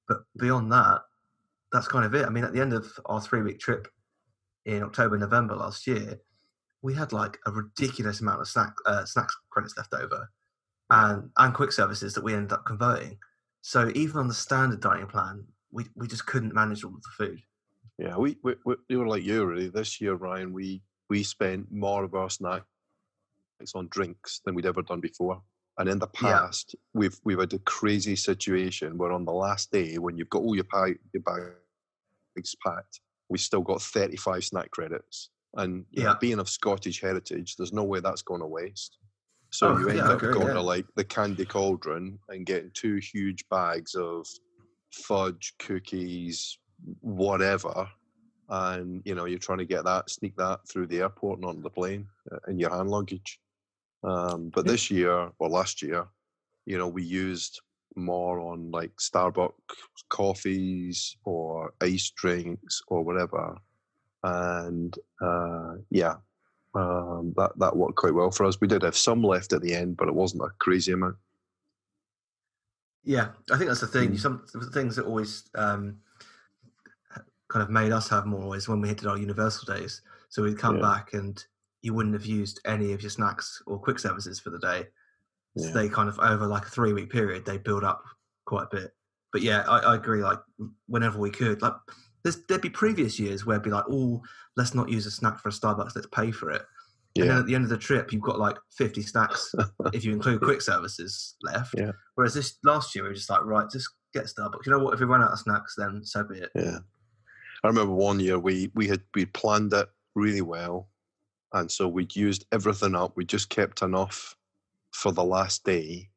but beyond that, that's kind of it. I mean, at the end of our three week trip in October, November last year, we had like a ridiculous amount of snack uh, snacks credits left over, and and quick services that we ended up converting. So even on the standard dining plan, we we just couldn't manage all of the food. Yeah, we we, we, we were like you really. This year, Ryan, we we spent more of our snacks on drinks than we'd ever done before. And in the Yeah. past, we've we've had a crazy situation where on the last day, when you've got all your pie, your bags packed, we still got thirty five snack credits. And you know, Yeah. being of Scottish heritage, there's no way that's going to waste. So Oh, you end yeah, up agree, going yeah. to like the candy cauldron and getting two huge bags of fudge, cookies, whatever, and you know you're trying to get that, sneak that through the airport and onto the plane uh, in your hand luggage. Um, but this year or last year, you know, we used more on like Starbucks coffees or ice drinks or whatever, and uh, yeah. Um, that that worked quite well for us. We did have some left at the end, but it wasn't a crazy amount. Yeah, I think that's the thing. Mm. Some the things that always um, kind of made us have more is when we did our Universal days. So we'd come Yeah. back and you wouldn't have used any of your snacks or quick services for the day. So Yeah. they kind of over like a three week period they build up quite a bit. But yeah, I, I agree. Like whenever we could, like there's, there'd be previous years where it'd be like, oh, let's not use a snack for a Starbucks, let's pay for it. And then at the end of the trip, you've got like 50 snacks <laughs> if you include quick services left. Yeah. Whereas this last year, we were just like, right, just get Starbucks. You know what? If we run out of snacks, then so be it. yeah. I remember one year we we had we planned it really well, and so we'd used everything up. We just kept enough for the last day,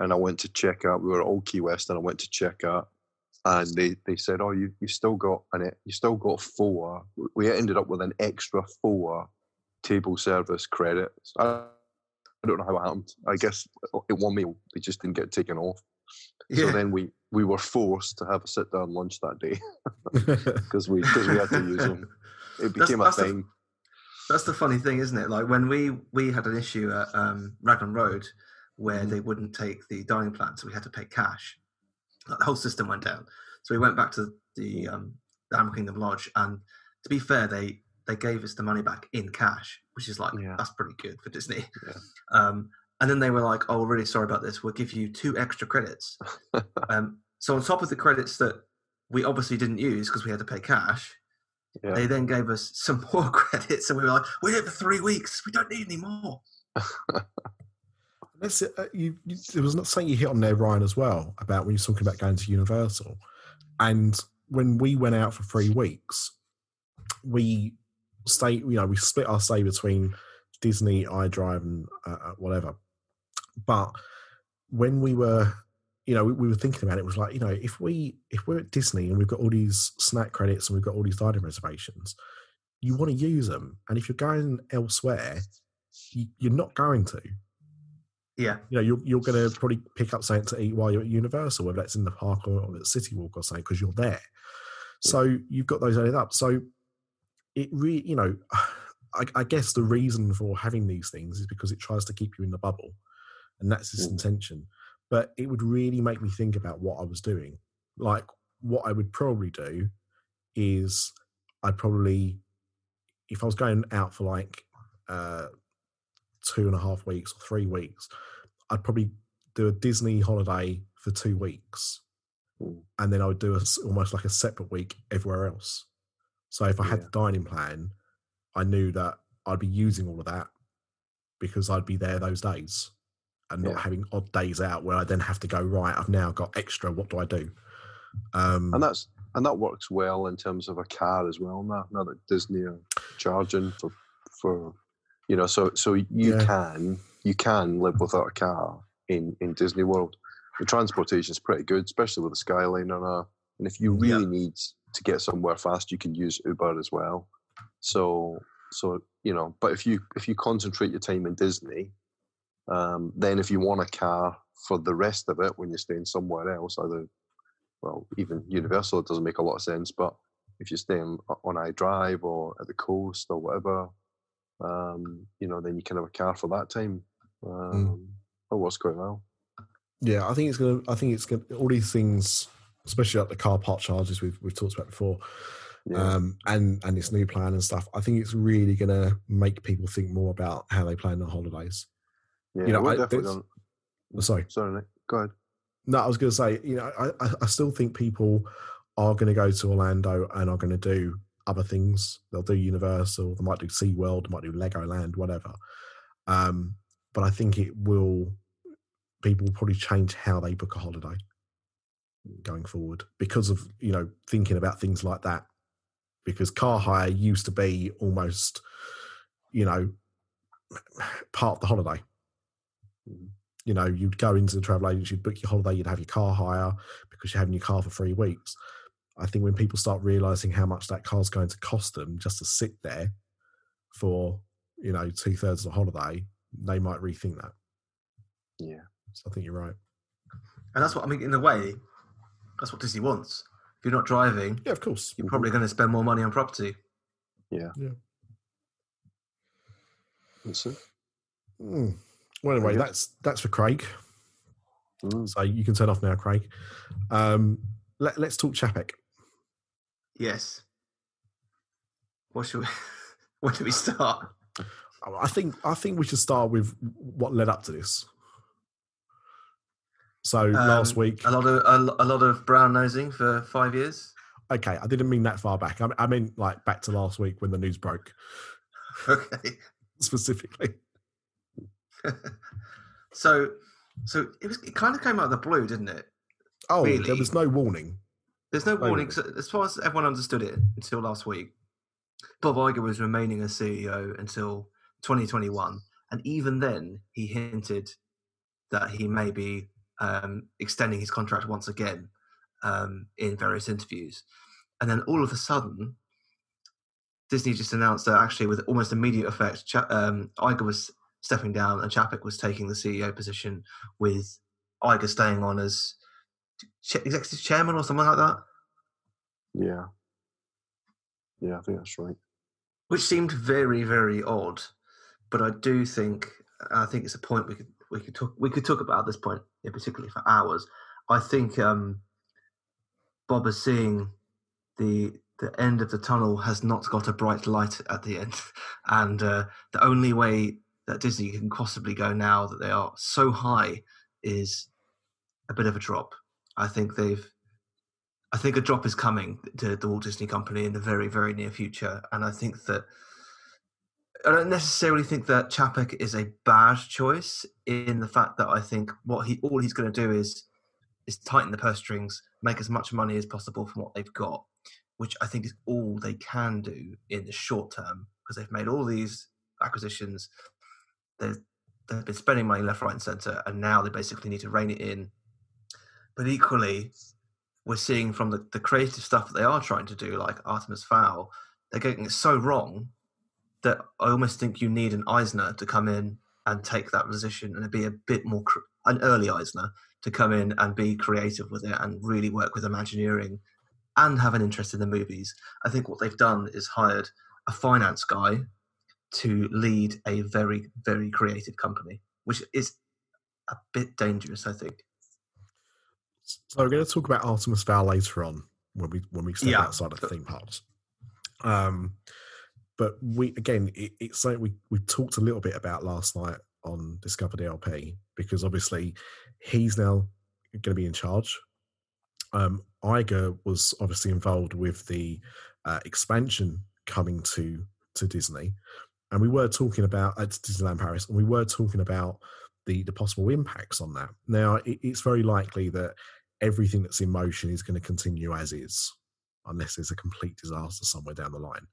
and I went to check out. We were at Old Key West, and I went to check out, and they they said, "Oh, you you still got an you still got four. We ended up with an extra four table service credits. I, I don't know how it happened. I guess at one meal they just didn't get taken off. So then we we were forced to have a sit down lunch that day <laughs> <laughs> because we because we had to use them. It became that's the- a thing. That's the funny thing, isn't it? Like when we we had an issue at um, Raglan Road where Mhm. they wouldn't take the dining plan, so we had to pay cash. The whole system went down. So we went back to the um, the Animal Kingdom Lodge, and to be fair, they they gave us the money back in cash, which is like Yeah. that's pretty good for Disney. Yeah. <laughs> Um, and then they were like, "Oh, we're really sorry about this. We'll give you two extra credits." <laughs> um, so on top of the credits that we obviously didn't use because we had to pay cash, Yeah. they then gave us <laughs> some more credits, and we were like, "We're here for three weeks. We don't need any more." That's it. Uh, you, you, there was not something you hit on there, Ryan, as well about when you're talking about going to Universal. And when we went out for three weeks, we stay. You know, we split our stay between Disney, iDrive, and uh, uh, whatever. But when we were, you know, we, we were thinking about it, it was like, you know, if we if we're at Disney and we've got all these snack credits and we've got all these dining reservations, you want to use them. And if you're going elsewhere, you, you're not going to Yeah, you know, you're, you're going to probably pick up something to eat while you're at Universal, whether that's in the park or, or at City Walk or something, because you're there. So you've got those added up. So it really, you know, <sighs> I, I guess the reason for having these things is because it tries to keep you in the bubble, and that's its Mm. intention. But it would really make me think about what I was doing. Like what I would probably do is I'd probably, if I was going out for like uh, two and a half weeks or three weeks, I'd probably do a Disney holiday for two weeks, Mm. and then I would do a almost like a separate week everywhere else. So if I had Yeah. the dining plan, I knew that I'd be using all of that because I'd be there those days and not Yeah. having odd days out where I then have to go right. I've now got extra. What do I do? Um, and that's and that works well in terms of a car as well. Now, now that Disney are charging for for you know, so so you Yeah. can you can live without a car in in Disney World. The transportation is pretty good, especially with the Skyliner. And if you Yeah. really need to get somewhere fast, you can use Uber as well. So so you know, but if you if you concentrate your time in Disney, um, then if you want a car for the rest of it when you're staying somewhere else, either well, even Universal, it doesn't make a lot of sense. But if you're staying on iDrive or at the coast or whatever, um, you know, then you can have a car for that time. Um, That works quite well. Yeah, I think it's gonna. I think it's gonna. All these things, especially like the car park charges we've we've talked about before, Yeah, um, and and this new plan and stuff. I think it's really gonna make people think more about how they plan their holidays. yeah. you know, we're I- definitely there's- done. Sorry, Sorry, Nick. Go ahead. no, I was gonna say, you know, I I, I still think people are gonna go to Orlando and are gonna do other things. They'll do Universal. They might do SeaWorld. They might do Legoland, whatever. Um, but I think it will. People will probably change how they book a holiday going forward because of you know thinking about things like that because car hire used to be almost you know <sighs> part of the holiday you know you'd go into the travel agency you'd book your holiday you'd have your car hire because you're having your car for three weeks i think when people start realizing how much that car's going to cost them just to sit there for you know two-thirds of the holiday they might rethink that Yeah, so i think you're right And that's what I mean. In a way, that's what Disney wants. If you're not driving, yeah of course you're probably going to spend more money on property. that's it. Mm. well anyway that's that's for craig Mm. So you can turn off now, Craig. Um, let, let's talk Chapek. Yes. What should we? <laughs> Where do we start? I think I think we should start with what led up to this. So last Um, week, a lot of a, a lot of brown nosing for five years. okay, I didn't mean that far back. I, I mean like back to last week when the news broke Okay. <laughs> specifically. <laughs> So, so it was. It kind of came out of the blue, didn't it? Oh, there was no warning. There's no warning. warning. As far as everyone understood it until last week, Bob Iger was remaining as CEO until 2021, and even then, he hinted that he may be um, extending his contract once again um, in various interviews. And then all of a sudden, Disney just announced that actually, with almost immediate effect, Cha- um, Iger was stepping down and Chapek was taking the CEO position, with Iger staying on as ch- executive chairman or something like that. Yeah, yeah. I think that's right. which seemed very very odd but i do think i think it's a point we could we could talk we could talk about at this point in particularly for hours i think um bob is seeing the the end of the tunnel has not got a bright light at the end <laughs> and uh, the only way that disney can possibly go now that they are so high is a bit of a drop i think they've I think a drop is coming to the Walt Disney Company in the very, very near future, and I think that I don't necessarily think that Chapek is a bad choice in the fact that I think what he all he's going to do is is tighten the purse strings, make as much money as possible from what they've got, which I think is all they can do in the short term because they've made all these acquisitions. They've they've been spending money left, right, and centre, and now they basically need to rein it in. But equally, we're seeing from the, the creative stuff that they are trying to do, like Artemis Fowl, they're getting it so wrong that I almost think you need an Eisner to come in and take that position and be a bit more an early Eisner to come in and be creative with it and really work with Imagineering and have an interest in the movies. I think what they've done is hired a finance guy to lead a very, very creative company, which is a bit dangerous, I think. So we're going to talk about Artemis Fowl later on when we when we step Yeah. outside of the theme parks. Um, but we again, it, it's something we we talked a little bit about last night on Discover DLP because obviously he's now going to be in charge. Um, Iger was obviously involved with the uh, expansion coming to to Disney, and we were talking about at Disneyland Paris, and we were talking about the the possible impacts on that. Now, it, it's very likely that everything that's in motion is going to continue as is, unless there's a complete disaster somewhere down the line.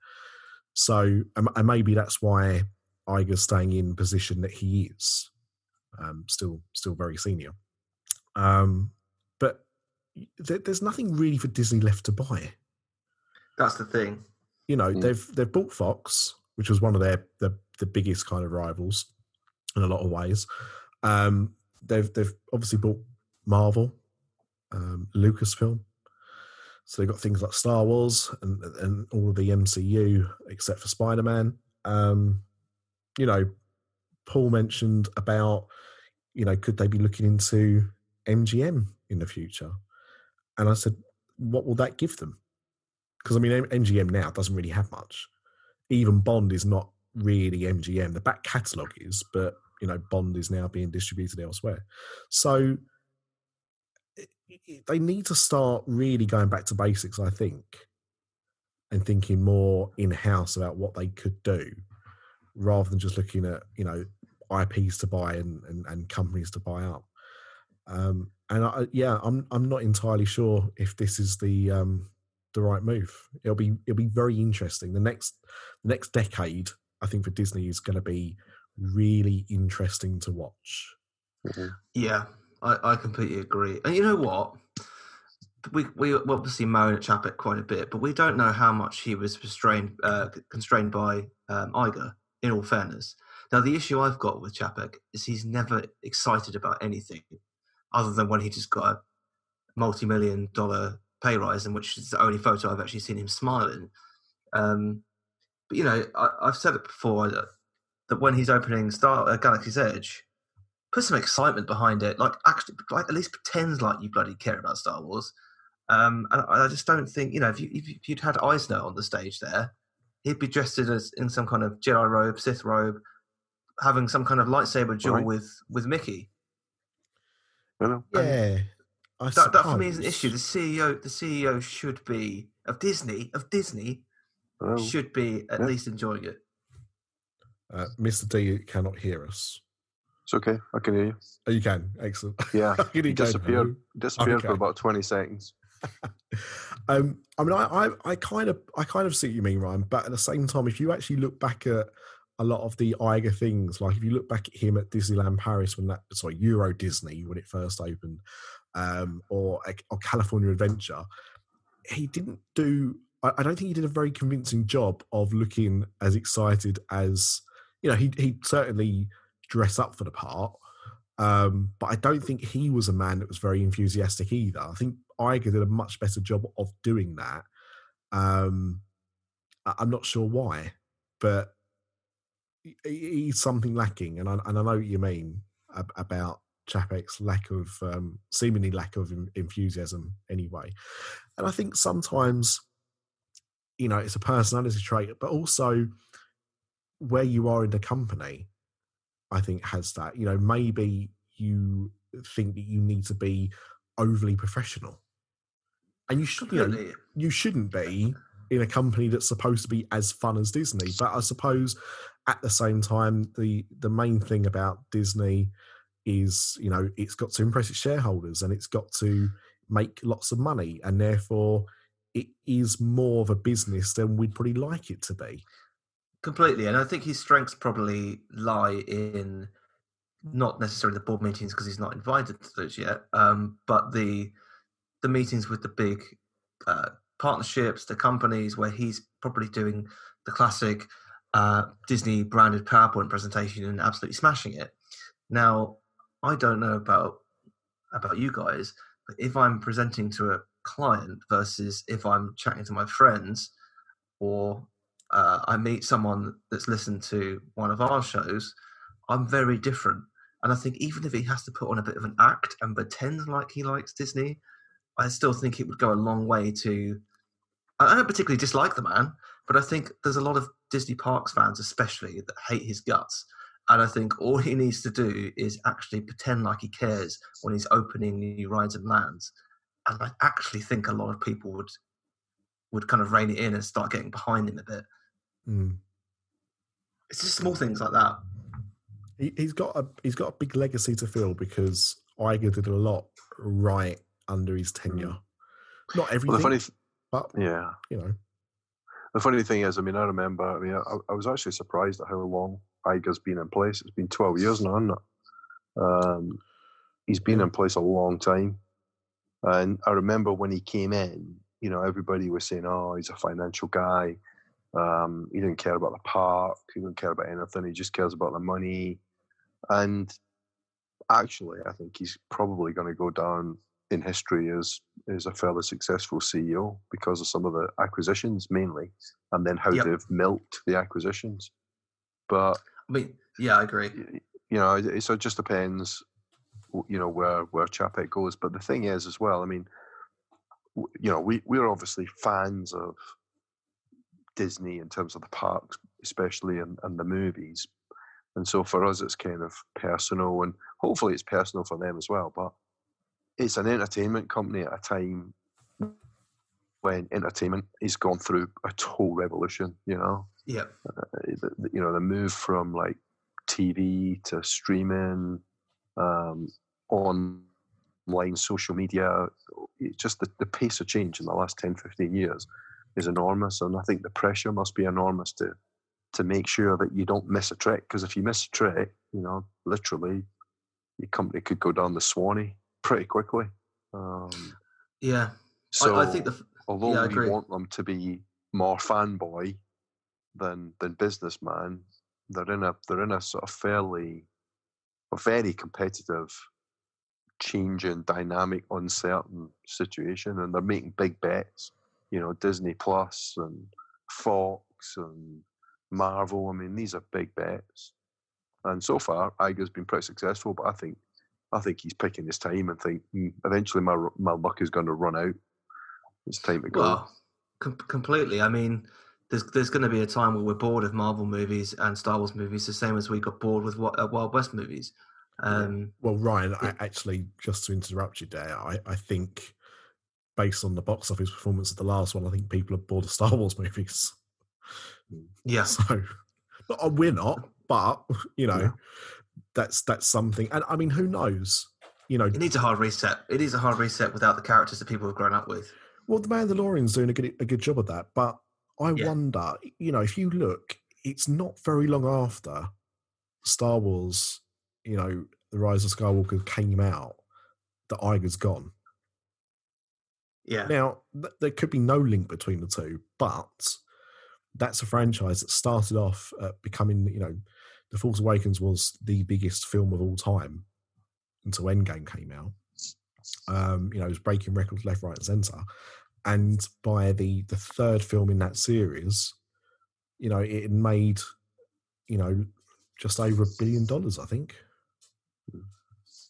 So, and, and maybe that's why Iger's staying in position that he is, um, still still very senior. Um, but there, there's nothing really for Disney left to buy. That's the thing. You know, Mm. they've they've bought Fox, which was one of their the, the biggest kind of rivals in a lot of ways. Um, they've they've obviously bought Marvel, um, Lucasfilm. So they've got things like Star Wars and and all of the MCU except for Spider Man. Um, you know, Paul mentioned about you know could they be looking into MGM in the future, and I said, what will that give them? Because I mean, MGM now doesn't really have much. Even Bond is not really MGM. The back catalogue is, but you know, Bond is now being distributed elsewhere. So they need to start really going back to basics, I think, and thinking more in house about what they could do, rather than just looking at you know IPs to buy and and, and companies to buy up. Um, and I, yeah, I'm I'm not entirely sure if this is the um, the right move. It'll be it'll be very interesting. The next the next decade, I think for Disney is going to be really interesting to watch. Mhm. Yeah, I, I completely agree. And you know what? We we obviously moan at Chapek quite a bit, but we don't know how much he was restrained, uh, constrained by um, Iger. In all fairness, now the issue I've got with Chapek is he's never excited about anything, other than when he just got a multi-million dollar pay rise, and which is the only photo I've actually seen him smiling. Um, but you know, I, I've said it before that, that when he's opening Star uh, Galaxy's Edge, put some excitement behind it. Like actually, like at least pretends like you bloody care about Star Wars. Um, and I I just don't think you know if, you, if you- if you'd had Eisner on the stage there, he'd be dressed in as in some kind of Jedi robe, Sith robe, having some kind of lightsaber duel Right. with with Mickey. You know? Yeah, I That, that for me is an issue. The. CEO, the CEO should be of Disney of Disney Well, should be at yeah. least enjoying it. Uh, Mr. D cannot hear us. It's okay. I can hear you. Oh, you can. Excellent. Yeah, <laughs> you disappeared. Disappeared Okay. for about twenty seconds. <laughs> um, I mean, I, I, I kind of, I kind of see what you mean, Ryan. But at the same time, if you actually look back at a lot of the Iger things, like if you look back at him at Disneyland Paris when that, sorry, Euro Disney when it first opened, um, or or California Adventure, he didn't do. I, I don't think he did a very convincing job of looking as excited as you know. He he certainly dressed up for the part. Um, but I don't think he was a man that was very enthusiastic either. I think Iger did a much better job of doing that. Um, I- I'm not sure why, but he- he- he's something lacking, and I, and I know what you mean ab- about Chapek's lack of um, seemingly lack of en- enthusiasm anyway. And I think sometimes, you know, it's a personality trait, but also where you are in the company. I think has that. You know, maybe you think that you need to be overly professional, and you should. You, know, you shouldn't be in a company that's supposed to be as fun as Disney. But I suppose at the same time, the the main thing about Disney is you know it's got to impress its shareholders and it's got to make lots of money, and therefore it is more of a business than we'd probably like it to be. Completely, and I think his strengths probably lie in not necessarily the board meetings because he's not invited to those yet, um, but the the meetings with the big uh, partnerships, the companies where he's probably doing the classic uh, Disney branded PowerPoint presentation and absolutely smashing it. Now, I don't know about about you guys, but if I'm presenting to a client versus if I'm chatting to my friends or uh, I meet someone that's listened to one of our shows, I'm very different. And I think even if he has to put on a bit of an act and pretend like he likes Disney, I still think it would go a long way to. I don't particularly dislike the man, but I think there's a lot of Disney Parks fans, especially, that hate his guts. And I think all he needs to do is actually pretend like he cares when he's opening new rides and lands. And I actually think a lot of people would would kind of rein it in and start getting behind him a bit. Mm. It's just small things like that. He, he's got a he's got a big legacy to fill because Iger did a lot right under his tenure. Not everything, Well, the funny, th- but yeah, you know, the funny thing is, I mean, I remember. I mean, I, I was actually surprised at how long Iger's been in place. It's been twelve years now, hasn't it? Um, he's been in place a long time, and I remember when he came in. You know, everybody was saying, "Oh, he's a financial guy. Um, he didn't care about the park. He didn't care about anything. He just cares about the money." And actually, I think he's probably going to go down in history as as a fairly successful CEO because of some of the acquisitions mainly, and then how Yep. they've milked the acquisitions. But I mean, yeah, I agree. you know, it, so it just depends, you know, where where Chapek goes. But the thing is, as well, I mean, you know, we we're obviously fans of Disney in terms of the parks, especially and, and the movies. And so for us, it's kind of personal, and hopefully it's personal for them as well. But it's an entertainment company at a time when entertainment is gone through a total revolution. You know, Yeah, uh, you know the move from like TV to streaming, um, online social media, it's just the, the pace of change in the last 10, 15 years is enormous, and I think the pressure must be enormous to to make sure that you don't miss a trick. Because if you miss a trick, you know, literally, your company could go down the Swanee pretty quickly. Um, yeah. so I, I think the f- although Yeah, we want them to be more fanboy than than businessman, they're in a they're in a sort of fairly a very competitive, changing, dynamic, uncertain situation, and they're making big bets. You know, Disney Plus and Fox and Marvel. I mean, these are big bets, and so far, Iger's been pretty successful. But I think I think he's picking his time and think "Hmm, eventually my my luck is going to run out. It's time to go. Well, com- completely. I mean, there's there's going to be a time where we're bored of Marvel movies and Star Wars movies, the same as we got bored with uh, Wild West movies. Um, Well, Ryan, I actually just to interrupt you there, I, I think based on the box office performance of the last one, I think people are bored of Star Wars <laughs> movies. yeah, So but, uh, we're not, but you know, Yeah. that's that's something. And I mean, who knows? You know, it needs a hard reset. It is a hard reset without the characters that people have grown up with. well, the Mandalorian's doing a good a good job of that. But I Yeah. wonder, you know, if you look, it's not very long after Star Wars, you know, The Rise of Skywalker came out that Iger's gone. Yeah, Now, th- there could be no link between the two, but that's a franchise that started off at becoming, you know, The Force Awakens was the biggest film of all time until Endgame came out. Um, you know, it was breaking records left, right, and centre. And by the the third film in that series, you know, it made, you know, just over a billion dollars, I think.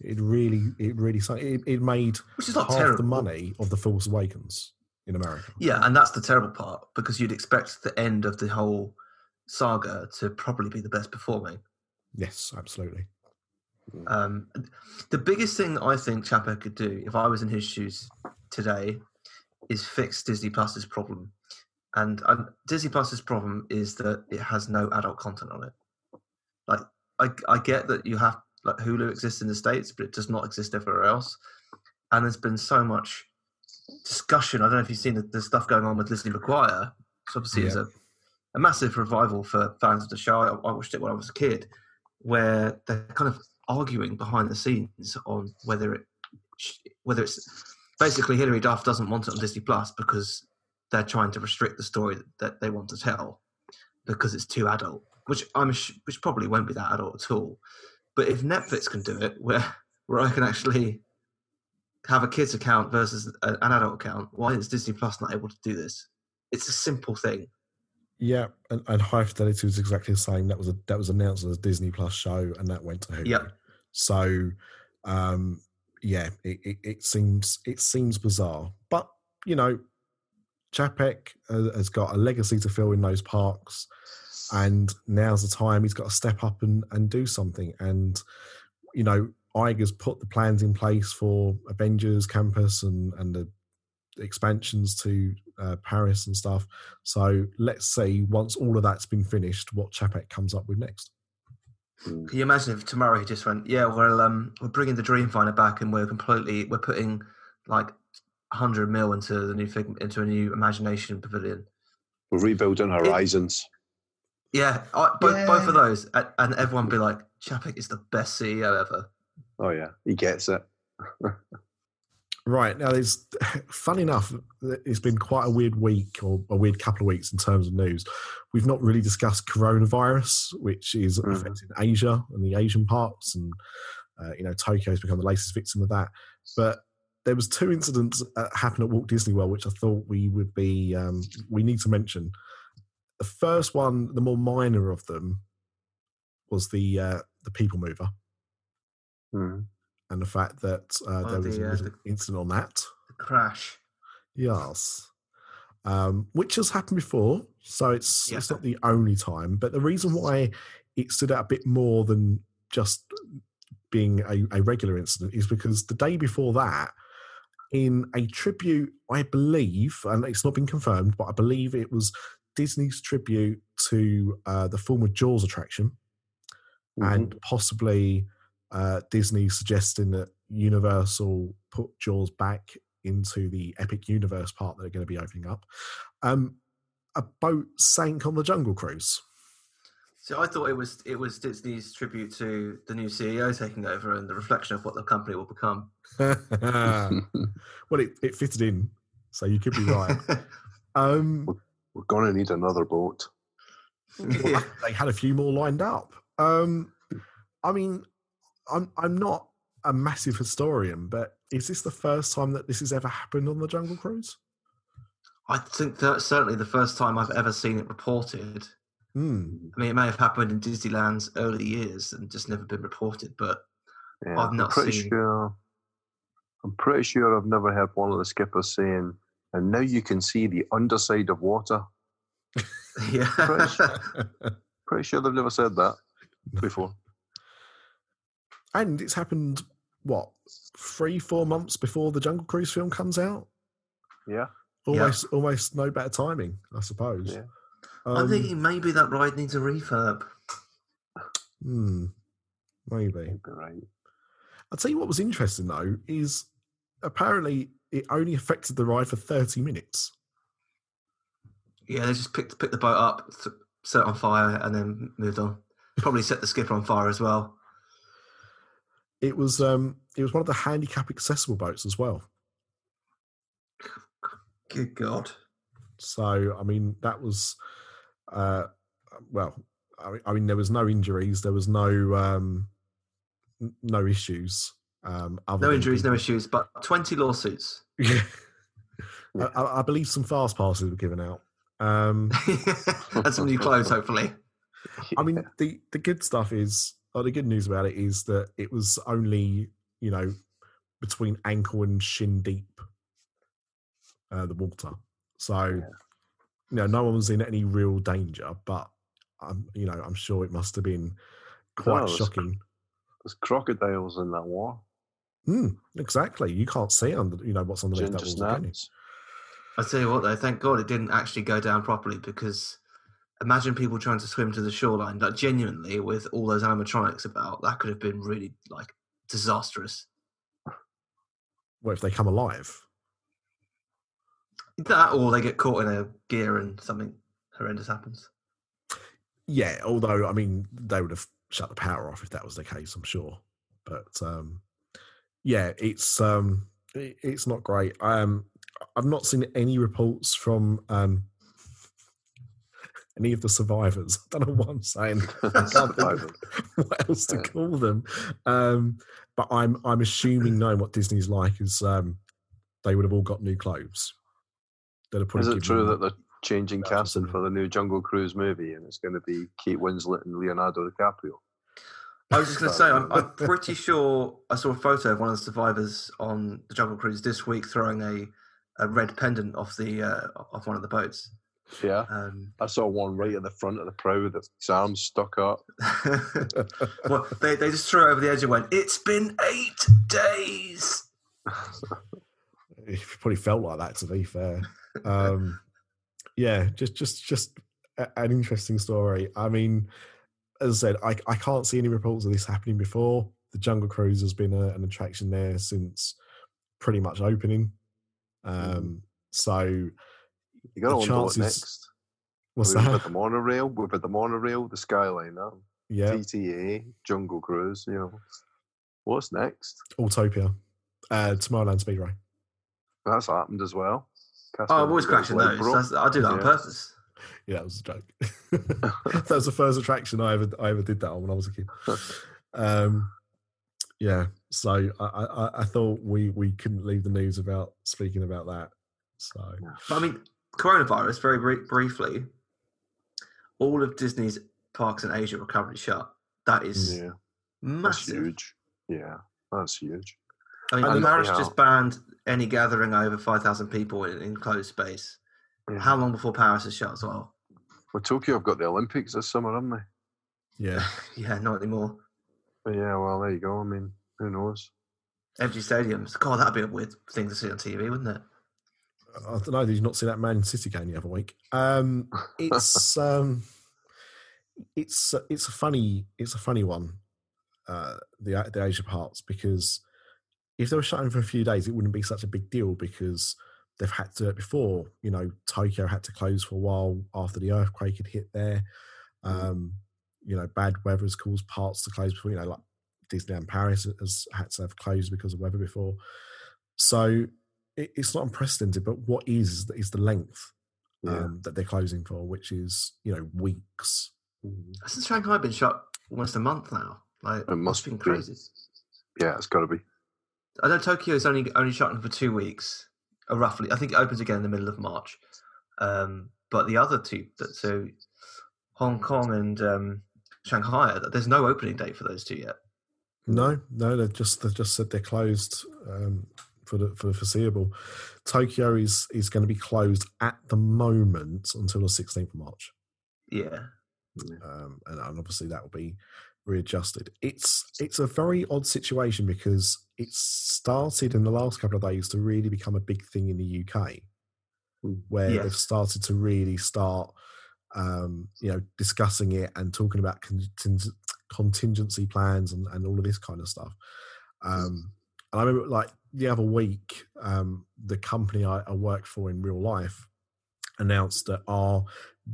It really, it really, it, it made which is not half terrible. the money of the Force Awakens in America. Yeah, and that's the terrible part because you'd expect the end of the whole saga to probably be the best performing. Yes, absolutely. Um, the biggest thing I think Chapek could do, if I was in his shoes today, is fix Disney Plus's problem. And um, Disney Plus's problem is that it has no adult content on it. Like, I, I get that you have like Hulu exists in the states, but it does not exist everywhere else. And there's been so much discussion. I don't know if you've seen the, the stuff going on with Lizzie McGuire. So obviously, it's a, a massive revival for fans of the show. I, I watched it when I was a kid, where they're kind of arguing behind the scenes on whether it whether it's basically Hilary Duff doesn't want it on Disney Plus because they're trying to restrict the story that they want to tell because it's too adult, which I'm sh- which probably won't be that adult at all. But if Netflix can do it, where <laughs> where I can actually have a kids account versus a, an adult account, why is Disney Plus not able to do this? It's a simple thing. Yeah, and, and High Fidelity was exactly the same. That was a, that was announced as a Disney Plus show, and that went to Hulu. Yep. So, um, yeah, it, it, it seems it seems bizarre, but you know, Chapek has got a legacy to fill in those parks, and now's the time he's got to step up and and do something. And you know, Iger's put the plans in place for Avengers Campus and and the expansions to uh, Paris and stuff. So let's see once all of that's been finished, what Chapek comes up with next. Mm. Can you imagine if tomorrow he just went, yeah, well, um, we're bringing the Dreamfinder back and we're completely, we're putting like 100 mil into the new fig, into a new Imagination Pavilion. We're rebuilding Horizons. Yeah, I, both, both of those, a- and everyone be like, Chapek is the best CEO ever. Oh yeah, he gets it. Right now, there's fun enough. It's been quite a weird week or a weird couple of weeks in terms of news. We've not really discussed coronavirus, which is Mhm. affecting Asia and the Asian parts, and uh, you know Tokyo's become the latest victim of that. But there was two incidents that happened at Walt Disney World, which I thought we would be um, we need to mention. The first one, the more minor of them, was the uh, the People Mover Mm. and the fact that uh, Oh, there was the, a uh, incident on that. The crash. Yes. Um, which has happened before, so it's Yeah. it's not the only time. But the reason why it stood out a bit more than just being a, a regular incident is because the day before that, in a tribute, I believe, and it's not been confirmed, but I believe it was Disney's tribute to uh, the former Jaws attraction, Mhm. and possibly uh, Disney suggesting that Universal put Jaws back into the Epic Universe part that they're going to be opening up. Um, a boat sank on the Jungle Cruise. So I thought it was it was Disney's tribute to the new CEO taking over and the reflection of what the company will become. <laughs> <laughs> well, it, it fitted in, so you could be right. <laughs> Um, We're gonna need another boat. Yeah. they had a few more lined up. Um, I mean, I'm I'm not a massive historian, but is this the first time that this has ever happened on the Jungle Cruise? I think that's certainly the first time I've ever seen it reported. Hmm. I mean, it may have happened in Disneyland's early years and just never been reported, but Yeah, I've not I'm pretty seen- sure. I'm pretty sure I've never heard one of the skippers saying, "And now you can see the underside of water." yeah. <laughs> Pretty sure they've never said that before. and it's happened what three, four months before the Jungle Cruise film comes out. Yeah, Almost, almost no better timing, I suppose. Yeah. I'm Um, thinking maybe that ride needs a refurb. hmm, maybe. you'd be right. I'll tell you what was interesting though is apparently it only affected the ride for thirty minutes. Yeah, they just picked picked the boat up, set it on fire, and then moved on. Probably set the skipper on fire as well. It was um, it was one of the handicap accessible boats as well. Good God. So I mean that was, uh, well, I mean, I mean there was no injuries, there was no um, no issues. Um, No than injuries, no issues, but 20 lawsuits. Yeah. <laughs> I, I- I believe some fast passes were given out. Um, and some new clothes, hopefully. I mean, the the good stuff is, or the good news about it is that it was only you know between ankle and shin deep, uh, the water. So, you know, no one was in any real danger. But I'm, you know, I'm sure it must have been quite No, shocking. there's crocodiles in that water. Hmm, exactly. You can't see under, you know, what's underneath that Ginger water. can you? I tell you what, though, thank God it didn't actually go down properly because imagine people trying to swim to the shoreline, like genuinely, with all those animatronics about. That could have been really like disastrous. What if they come alive? That, or they get caught in a gear and something horrendous happens. Yeah, although I mean they would have shut the power off if that was the case, I'm sure. But um yeah, it's um it, it's not great. Um I've not seen any reports from um any of the survivors. <laughs> I don't know what I'm saying. <laughs> I can't think <laughs> what else to call them. Um but I'm I'm assuming knowing what Disney's like is um they would have all got new clothes. Is it true that they're changing casting for the new Jungle Cruise movie, and it's going to be Kate Winslet and Leonardo DiCaprio. I was just going to say, I'm, <laughs> I'm pretty sure I saw a photo of one of the survivors on the Jungle Cruise this week throwing a, a red pendant off the uh, off one of the boats. Yeah, Um, I saw one right at the front of the prow with his arms stuck up. <laughs> well, they, they just threw it over the edge and went, It's been eight days. It probably felt like that to be fair. Um, yeah, just just just a- an interesting story. I mean, as I said, I I can't see any reports of this happening before. The Jungle Cruise has been a, an attraction there since pretty much opening. Um, so You got The to wonder chances- next. what's We've had that? the monorail. We've had the monorail, the Skyliner, Yeah, TTA, Jungle Cruise. You know, what's next? Autopia, uh, Tomorrowland Speedway. That's happened as well. Oh, I'm always crashing those. I do that on purpose. <laughs> Yeah, that was a joke. <laughs> that was the first attraction I ever I ever did that on when I was a kid. <laughs> Um, yeah, so I, I, I thought we we couldn't leave the news about speaking about that. So But I mean, coronavirus, very bri- briefly, all of Disney's parks in Asia were currently shut. That is Yeah, that's massive. huge. Yeah, that's huge. I mean, And Paris just banned any gathering over 5,000 people in enclosed space. Yeah. How long before Paris is shut as well? Well, Tokyo have got the Olympics this summer, haven't they? yeah, <laughs> Yeah, not anymore. But yeah, well, there you go. I mean, who knows? Empty stadiums. God, that'd be a weird thing to see on TV, wouldn't it? I don't know. Did you not see that Man City game the other week? Um, it's <laughs> um, it's it's a funny it's a funny one. Uh, the the Asia parts because if they were shutting for a few days, it wouldn't be such a big deal because they've had to do it before. You know, Tokyo had to close for a while after the earthquake had hit there. Um, you know, bad weather has caused parts to close before. You know, like Disneyland Paris has had to have closed because of weather before. So it, it's not unprecedented, but what is is the, is the length Yeah. um, that they're closing for, which is you know weeks. Hasn't Shanghai been shut almost a month now? Like, It must been be. crazy. Yeah, it's got to be. I know Tokyo is only only shut for two weeks, roughly. I think it opens again in the middle of March. Um, but the other two, that- so Hong Kong and um, Shanghai, there's no opening date for those two yet. No, no, they've just they've just said they're closed um, for the for the foreseeable. Tokyo is is going to be closed at the moment until the sixteenth of March, Yeah, um, and, and obviously that will be readjusted. It's it's a very odd situation because it's started in the last couple of days to really become a big thing in the UK, Mm. where Yes. they've started to really start, um, you know, discussing it and talking about conting- contingency plans and, and all of this kind of stuff. Um, and I remember, like the other week, um, the company I, I work for in real life announced that our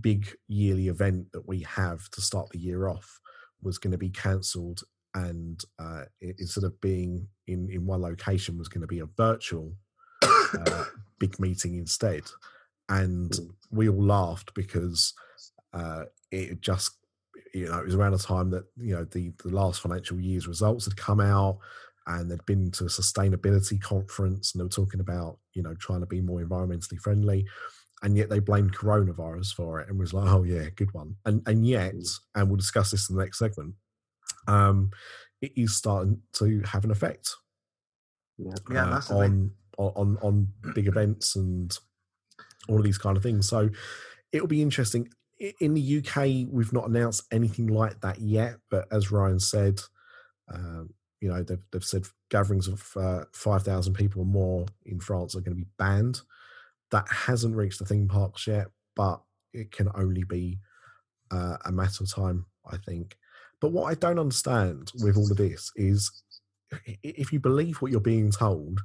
big yearly event that we have to start the year off was going to be cancelled and uh, instead of being in, in one location was going to be a virtual uh, <coughs> big meeting instead. And we all laughed because uh, it just you know it was around the time that you know the the last financial year's results had come out and they'd been to a sustainability conference and they were talking about you know trying to be more environmentally friendly and yet they blamed coronavirus for it and was like oh yeah good one and and yet and we'll discuss this in the next segment um it is starting to have an effect Yeah. Yeah, uh, massively. on on on <clears throat> big events and all of these kind of things. So it'll be interesting. In the UK, we've not announced anything like that yet, but as Ryan said, um, you know they've, they've said gatherings of uh, five thousand people or more in France are going to be banned. That hasn't reached the theme parks yet, but it can only be uh, a matter of time, I think. But what I don't understand with all of this is if you believe what you're being told,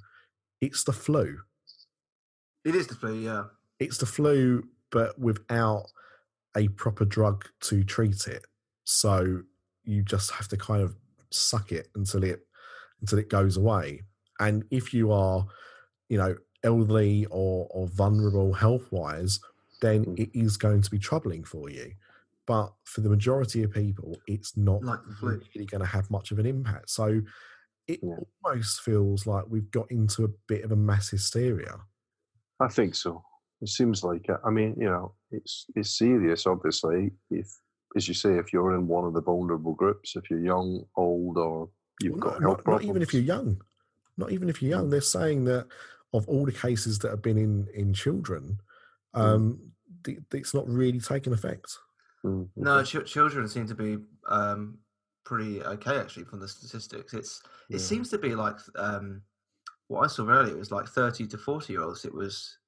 it's the flu. it is the flu. Yeah, It's the flu, but without a proper drug to treat it. So you just have to kind of suck it until it until it goes away. And if you are, you know, elderly or or vulnerable health wise, then Mm. it is going to be troubling for you. But for the majority of people, it's not like really going to have much of an impact. So it Yeah. almost feels like we've got into a bit of a mass hysteria. I think so. It seems like it. I mean, you know, it's it's serious. Obviously, if as you say, if you're in one of the vulnerable groups, if you're young, old, or you've Well, got not, health not, not even if you're young. Not even if you're young. They're saying that of all the cases that have been in in children, Mm. um, the, it's not really taking effect. Mm, No, ch- children seem to be um, pretty okay actually from the statistics. It's Yeah. it seems to be like um, what I saw earlier was like thirty to forty year olds. It was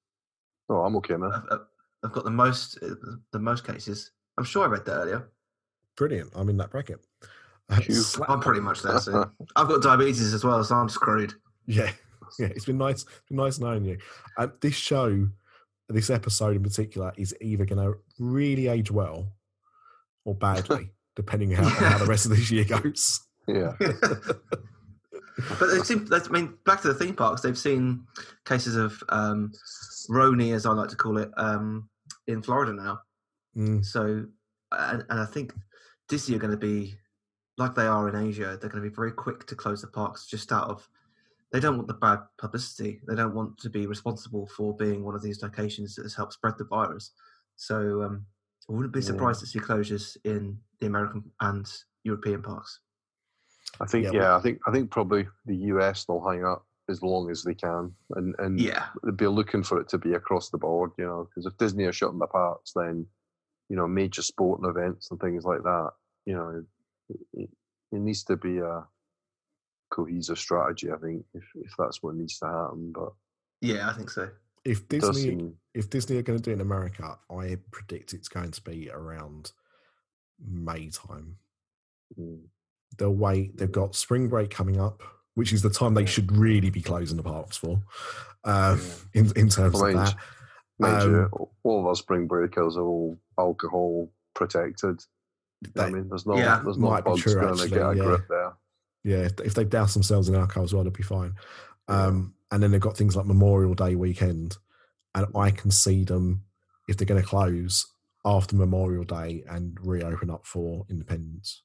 Oh, I'm okay, man. I've, I've- I've got the most uh, the most cases. I'm sure I read that earlier. Brilliant. I'm in that bracket. Uh, Phew. slap- I'm pretty much there. So <laughs> I've got diabetes as well, so I'm screwed. Yeah, <laughs> yeah. It's been nice, been nice knowing you. Um, this show, this episode in particular, is either going to really age well or badly, <laughs> depending how, on how the rest of this year goes. Yeah. <laughs> But they seem, they- I mean, back to the theme parks, they've seen cases of um, Roni, as I like to call it, um, in Florida now. Mm, So, and, and I think Disney are going to be like they are in Asia. They're going to be very quick to close the parks just out of. They don't want the bad publicity. They don't want to be responsible for being one of these locations that has helped spread the virus. So, um, I wouldn't be Yeah. surprised to see closures in the American and European parks. I think Yeah, yeah, I think I think probably the US they'll hang up as long as they can, and and Yeah, they'll be looking for it to be across the board, you know, because if Disney are shutting the parks, then you know major sporting events and things like that, you know, it, it, it needs to be a cohesive strategy. I think if if that's what needs to happen, but yeah, I think so. if Disney, seem if Disney are going to do it in America, I predict it's going to be around May time. mm, They'll wait. They've got spring break coming up, which is the time they should really be closing the parks for. Uh, Yeah. in in terms Well, of mind that, mind you, Um, all of our spring breakers are all alcohol protected. I mean, there's no Yeah. there's no might bugs going to get a yeah. grip there. Yeah, if, if they douse themselves in alcohol as well, they'll be fine. Um, and then they've got things like Memorial Day weekend, and I can see them if they're going to close after Memorial Day and reopen up for Independence.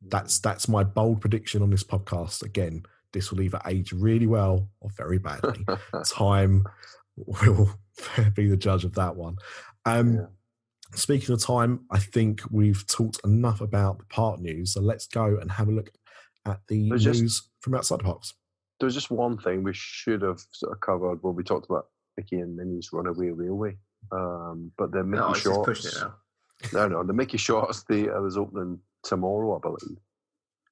That's that's my bold prediction on this podcast. Again, this will either age really well or very badly. <laughs> time will <laughs> be the judge of that one. Um, Yeah. Speaking of time, I think we've talked enough about the park news. So let's go and have a look at the There's just- from outside the parks. There's just one thing we should have sort of covered when we talked about Mickey and Minnie's Runaway Railway. Um, but the Mickey No, it's just shorts, it now. no, no, the Mickey shorts theatre is opening tomorrow, I believe,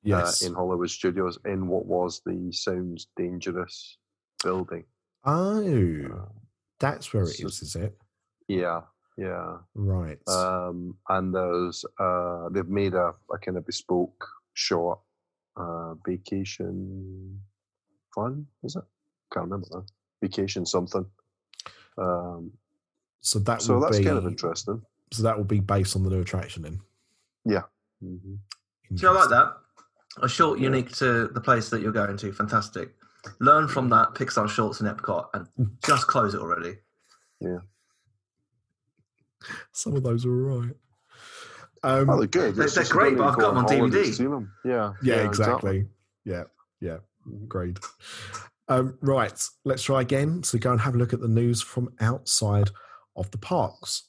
Yes. uh, in Hollywood Studios in what was the Sounds Dangerous building. oh, Uh, that's where it so- is, is it? yeah, yeah. Right. Um, and there's uh, they've made a, a kind of bespoke short uh, vacation fun, is it? Can't remember that. Vacation something. Um, so that so that's be kind of interesting. so that will be based on the new attraction then. hmm See, I like that. A short Yeah. unique to the place that you're going to. Fantastic. Learn from that Pixar shorts in Epcot and just close it already. Yeah. Some of those are all right. Um, Oh, they're good. They're- they're great, but I've got them on DVD. see them. Yeah, yeah, exactly. Yeah, yeah, great. Um, right, let's try again So go and have a look at the news from outside of the parks.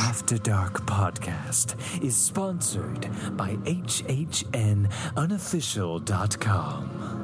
After Dark podcast is sponsored by HHNUnofficial.com,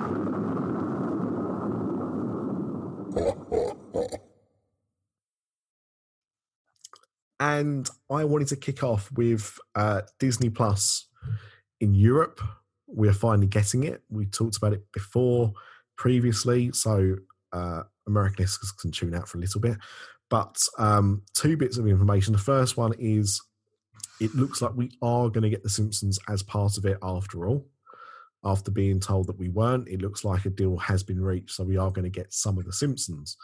And I wanted to kick off with uh, Disney Plus in Europe. We are finally getting it. We talked about it before previously, so uh, American listeners can tune out for a little bit. But um, two bits of information. The first one is it looks like we are going to get The Simpsons as part of it after all. After being told that we weren't, it looks like a deal has been reached, so we are going to get some of the Simpsons.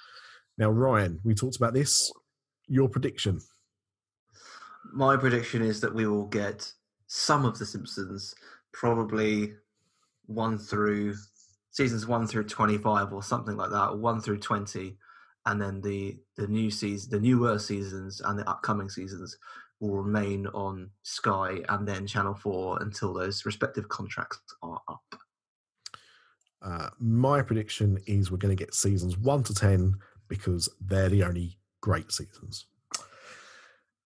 Now, Ryan, we talked about this. Your prediction? My prediction is that we will get some of the Simpsons, probably one through seasons one through twenty-five or something like that, one through twenty, and then the the new season, the newer seasons, and the upcoming seasons will remain on Sky and then Channel Four until those respective contracts are up. Uh, my prediction is we're going to get seasons one to ten because they're the only great seasons.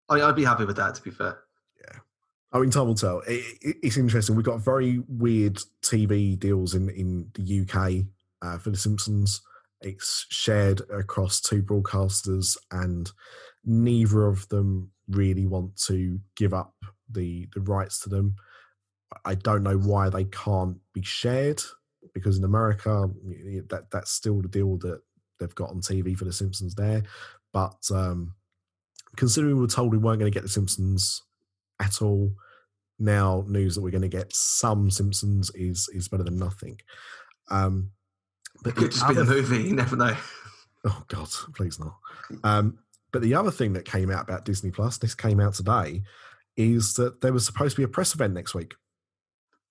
I, I'd be happy with that. To be fair, Yeah. I mean, time will tell. It, it, it's interesting. We've got very weird TV deals in in the UK uh, for The Simpsons. It's shared across two broadcasters, and neither of them really want to give up the the rights to them. I don't know why they can't be shared because in America that that's still the deal that they've got on TV for The Simpsons there. But um, considering we were told we weren't going to get The Simpsons at all. Now news that we're going to get some Simpsons is is better than nothing. Um, but it could just be the movie. You never know. Oh God, please not. Um, but the other thing that came out about Disney Plus, this came out today, is that there was supposed to be a press event next week.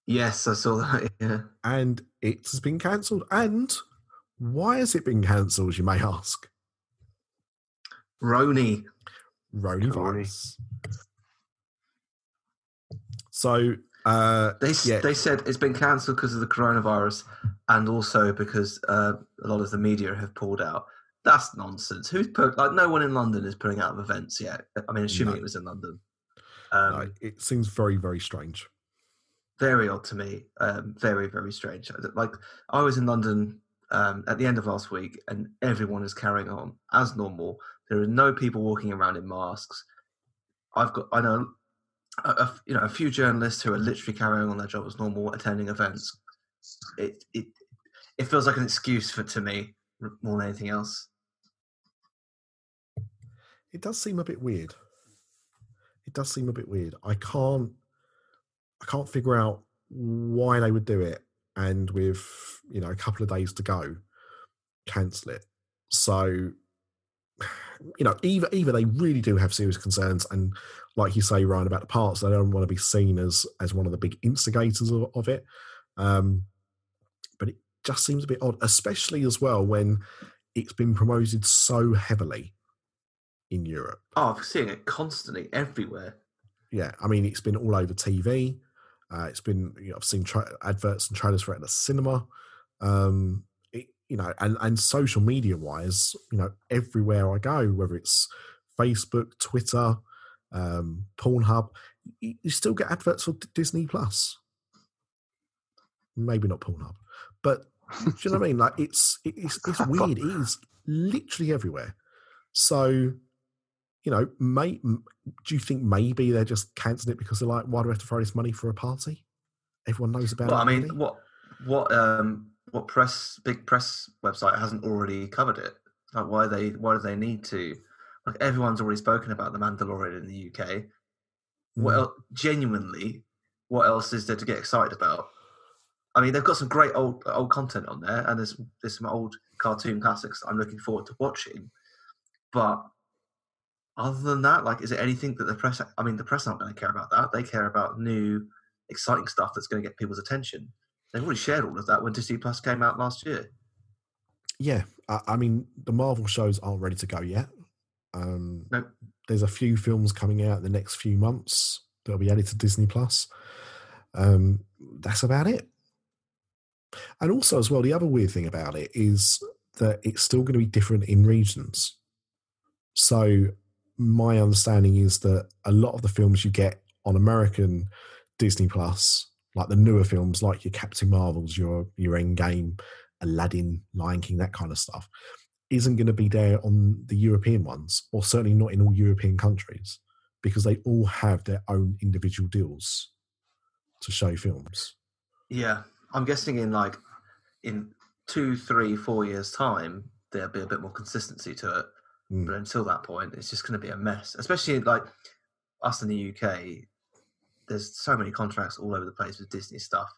Yes, I saw that. <laughs> Yeah, and it has been cancelled. And why has it been cancelled? You may <laughs> ask. Roni. Roni virus. So uh, they yeah. they said it's been cancelled because of the coronavirus, and also because uh, a lot of the media have pulled out. That's nonsense. Who's put like no one in London is putting out events yet. I mean, assuming No. it was in London. Um, no, it seems very very strange. very odd to me. Um, very, very strange. Like I was in London um, at the end of last week, and everyone is carrying on as normal. There are no people walking around in masks. I've got, I know, a, a- you know, a few journalists who are literally carrying on their job as normal, attending events. It it it feels like an excuse for to me more than anything else. It does seem a bit weird. It does seem a bit weird. I can't I can't figure out why they would do it and with you know a couple of days to go cancel it. So you know either either they really do have serious concerns and like you say Ryan about the parts they don't want to be seen as as one of the big instigators of, of it. Um but it just seems a bit odd especially as well when it's been promoted so heavily in Europe. Oh, I'm seeing it constantly everywhere. Yeah, I mean, it's been all over TV. Uh, it's been, you know, I've seen tra- adverts and trailers for it at the cinema. Um, it, you know, and, and social media wise, you know, everywhere I go, whether it's Facebook, Twitter, um, Pornhub, you, you still get adverts for D- Disney Plus. Maybe not Pornhub, but do you know what I mean? Like, it's it's it's <laughs> weird. It is literally everywhere. So, you know, may, do you think maybe they're just cancelling it because they're like, why do we have to throw this money for a party? Everyone knows about Well, it. I mean, what what um what press big press website hasn't already covered it? Like, why they why do they need to? Like, everyone's already spoken about the Mandalorian in the UK. What Mm. el- genuinely? What else is there to get excited about? I mean, they've got some great old old content on there, and there's there's some old cartoon classics that I'm looking forward to watching. But other than that, like, is there anything that the press? I mean, the press aren't going to care about that. They care about new, exciting stuff that's going to get people's attention. They've already shared all of that when Disney Plus came out last year. yeah, I, I mean, the Marvel shows aren't ready to go yet. Um, No. There's a few films coming out in the next few months that'll be added to Disney Plus. Um, that's about it. And also, as well, the other weird thing about it is that it's still going to be different in regions. So, my understanding is that a lot of the films you get on American Disney Plus, like the newer films, like your Captain Marvels, your your Endgame, Aladdin, Lion King, that kind of stuff, isn't going to be there on the European ones, or certainly not in all European countries, because they all have their own individual deals to show films. Yeah, I'm guessing in like in two, three, four years' time, there'll be a bit more consistency to it. Mm. But until that point, it's just going to be a mess. Especially like us in the UK, there's so many contracts all over the place with Disney stuff.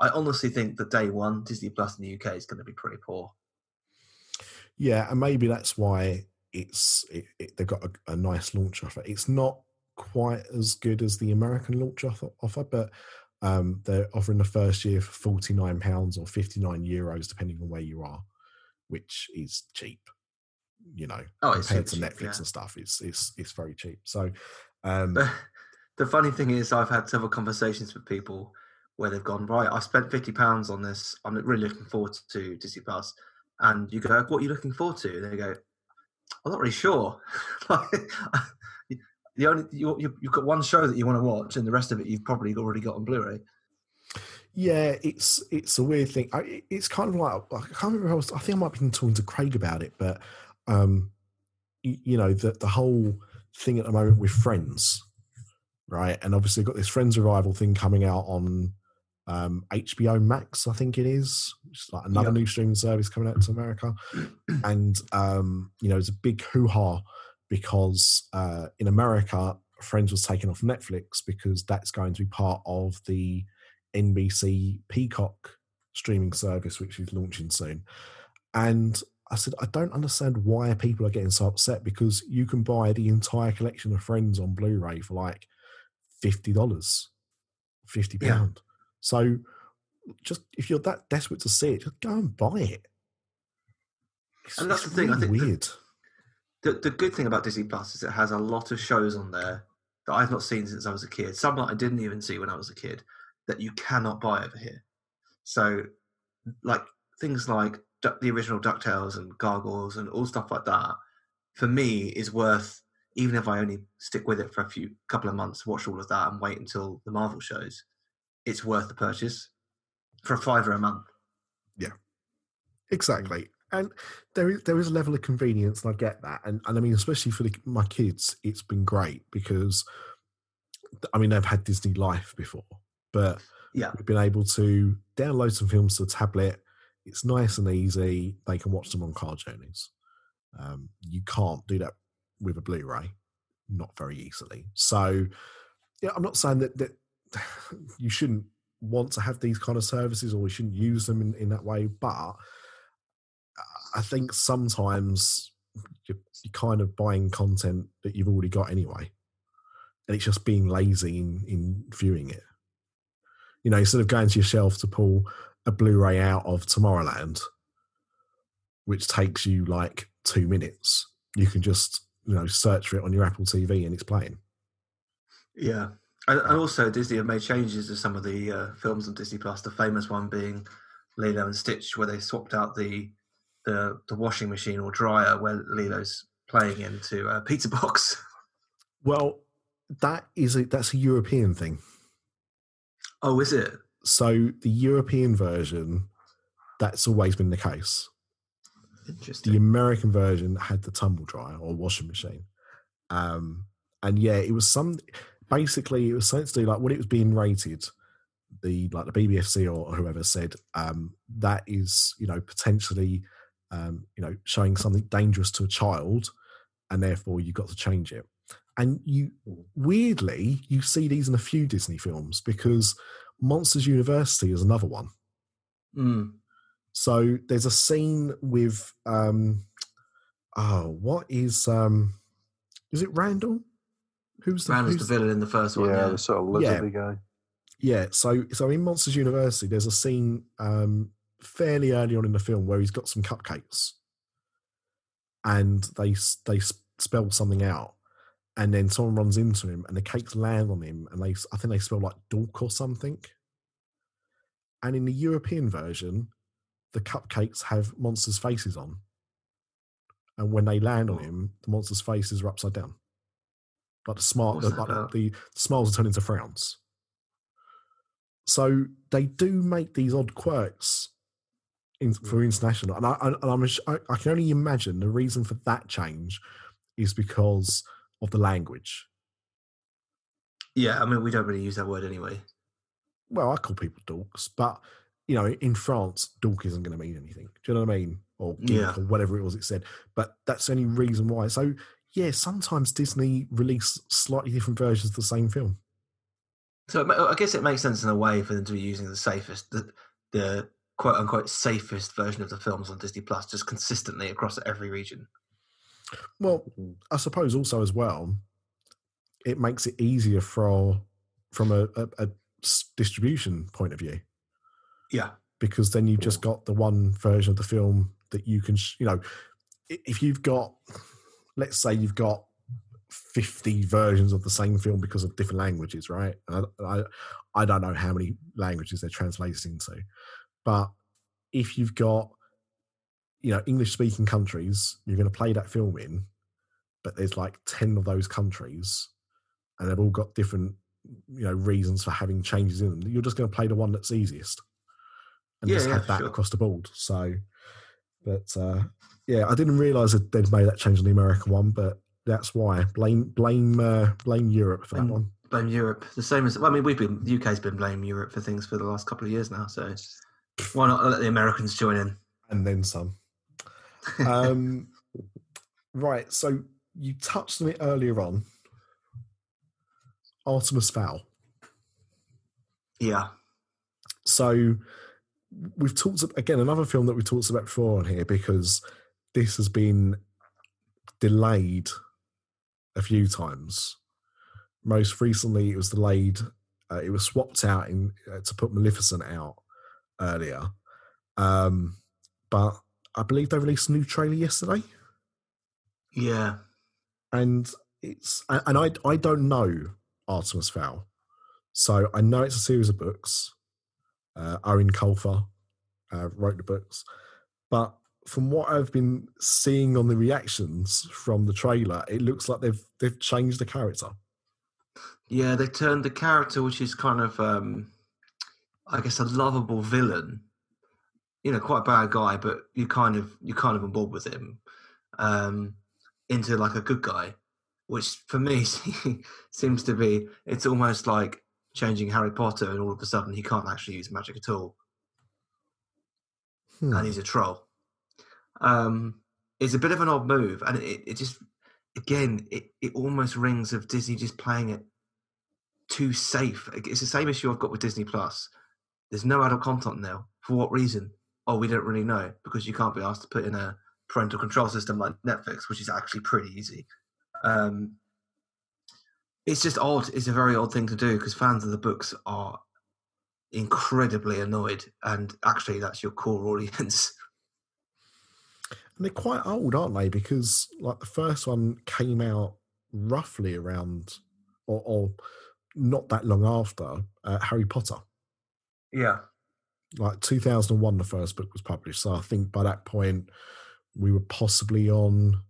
I honestly think the day one Disney Plus in the UK is going to be pretty poor. Yeah, and maybe that's why it's it, it, they've got a, a, nice launch offer. It's not quite as good as the American launch offer, offer but um, they're offering the first year for forty nine pounds or fifty nine euros, depending on where you are, which is cheap. You know, oh, compared to Netflix yeah. and stuff, it's it's it's very cheap. So, um, the funny thing is, I've had several conversations with people where they've gone right. I spent fifty pounds on this. I'm really looking forward to Disney Plus, and you go, "What are you looking forward to?" And they go, "I'm not really sure." <laughs> Like, the only you, you, you've got one show that you want to watch, and the rest of it you've probably already got on Blu-ray. Yeah, it's it's a weird thing. I, it's kind of like I can't remember. I, was, I think I might have been talking to Craig about it, but um, you, you know the the whole thing at the moment with Friends, right? And obviously got this Friends revival thing coming out on um, HBO Max, I think it is, which is like another Yep. new streaming service coming out to America. and um, you know, it's a big hoo ha because uh, in America, Friends was taken off Netflix because that's going to be part of the NBC Peacock streaming service, which is launching soon. And I said, I don't understand why people are getting so upset because you can buy the entire collection of Friends on Blu-ray for like fifty dollars, fifty Yeah. So, just if you're that desperate to see it, just go and buy it. It's, And that's the thing, I think the- weird. The, the good thing about Disney Plus is it has a lot of shows on there that I've not seen since I was a kid. Some that I didn't even see when I was a kid that you cannot buy over here. So, like things like the original Ducktales and Gargoyles and all stuff like that, for me is worth even if I only stick with it for a few couple of months, watch all of that, and wait until the Marvel shows. It's worth the purchase for a fiver a month. Yeah, exactly. And there is there is a level of convenience, and I get that. And and I mean, especially for the, my kids, it's been great because I mean they've had Disney Life before, but Yeah. we've been able to download some films to a tablet. It's nice and easy. They can watch them on car journeys. Um, you can't do that with a Blu-ray, not very easily. So, yeah, I'm not saying that that <sighs> you shouldn't want to have these kind of services or you shouldn't use them in, in that way, but I think sometimes you're, you're kind of buying content that you've already got anyway, and it's just being lazy in, in viewing it. You know, instead of going to your shelf to pull a Blu-ray out of Tomorrowland, which takes you like two minutes, you can just you know search for it on your Apple TV and it's playing. Yeah, and, and also Disney have made changes to some of the uh, films on Disney Plus. The famous one being Lilo and Stitch, where they swapped out the the, the washing machine or dryer where Lilo's playing into a pizza box. Well, that is a, that's a European thing. Oh, is it? So the European version, that's always been the case. the American version had the tumble dryer or washing machine. Um, and yeah, it was some basically it was something to do like when it was being rated, the like the BBFC or whoever said um, that is you know potentially um, you know showing something dangerous to a child, and therefore you've got to change it. And you weirdly you see these in a few Disney films because Monsters University is another one. Mm. So there's a scene with um oh what is um is it Randall? Who's the, Randall's who's the villain in the first one. yeah, Yeah. the sort of Yeah. guy. yeah, so so in Monsters University there's a scene um fairly early on in the film where he's got some cupcakes and they they spell something out and then someone runs into him and the cakes land on him and they I think they spell like dork or something. And in the European version, the cupcakes have monsters' faces on. And when they land on him, the monsters' faces are upside down. Like the that like the, the smiles are turned into frowns. So they do make these odd quirks in, for mm. international, and I, and I'm, I, I can only imagine the reason for that change is because of the language. yeah, I mean, we don't really use that word anyway. Well, I call people dorks, but you know, in France, dork isn't going to mean anything. Do you know what I mean? Or geek Yeah. or whatever it was it said. But that's the only reason why. So yeah, sometimes Disney release slightly different versions of the same film. So I guess it makes sense in a way for them to be using the safest, the, the quote unquote safest version of the films on Disney Plus, just consistently across every region. Well, mm. I suppose also as well, it makes it easier for from a distribution point of view. Yeah, because then you've just got the one version of the film that you can, sh- you know, if you've got, let's say you've got 50 versions of the same film because of different languages, right? I, I, I don't know how many languages they're translated into, but if you've got, you know, English speaking countries, you're going to play that film in, but there's like 10 of those countries and they've all got different, you know, reasons for having changes in them. You're just going to play the one that's easiest and Yeah, just yeah, have that sure. across the board. So, but uh, yeah, I didn't realize that they'd made that change on the American one, but that's why blame blame uh, blame Europe for that Blame- one. blame Europe. The same as well, I mean, we've been the UK's been blaming Europe for things for the last couple of years now. So why not let the Americans join in? and then some. Um, right. So you touched on it earlier on. Artemis Fowl. yeah, So we've talked again another film that we talked about before on here because this has been delayed a few times. Most recently, it was delayed. Uh, it was swapped out in uh, to put Maleficent out earlier, um, but I believe they released a new trailer yesterday, yeah. and it's and I I don't know Artemis Fowl, so I know it's a series of books. Uh, Eoin Colfer uh, wrote the books, but from what I've been seeing on the reactions from the trailer, it looks like they've they've changed the character. Yeah, they turned the character, which is kind of, um, I guess, a lovable villain. You know, quite a bad guy, but you kind of you kind of on board with him, um, into like a good guy, which for me <laughs> seems to be. It's almost like changing Harry Potter, and all of a sudden he can't actually use magic at all, Hmm. and he's a troll. Um, it's a bit of an odd move, and it, it just again it, it almost rings of Disney just playing it too safe. It's the same issue I've got with Disney Plus. There's no adult content now. For what reason? Oh, we don't really know because you can't be asked to put in a parental control system like Netflix, which is actually pretty easy. Um, it's just odd. It's a very odd thing to do because fans of the books are incredibly annoyed, and actually, that's your core <laughs> audience. And they're quite old, aren't they? Because like the first one came out roughly around, or, or not that long after uh, Harry Potter. Yeah, Like 2001, the first book was published. So I think by that point, we were possibly on.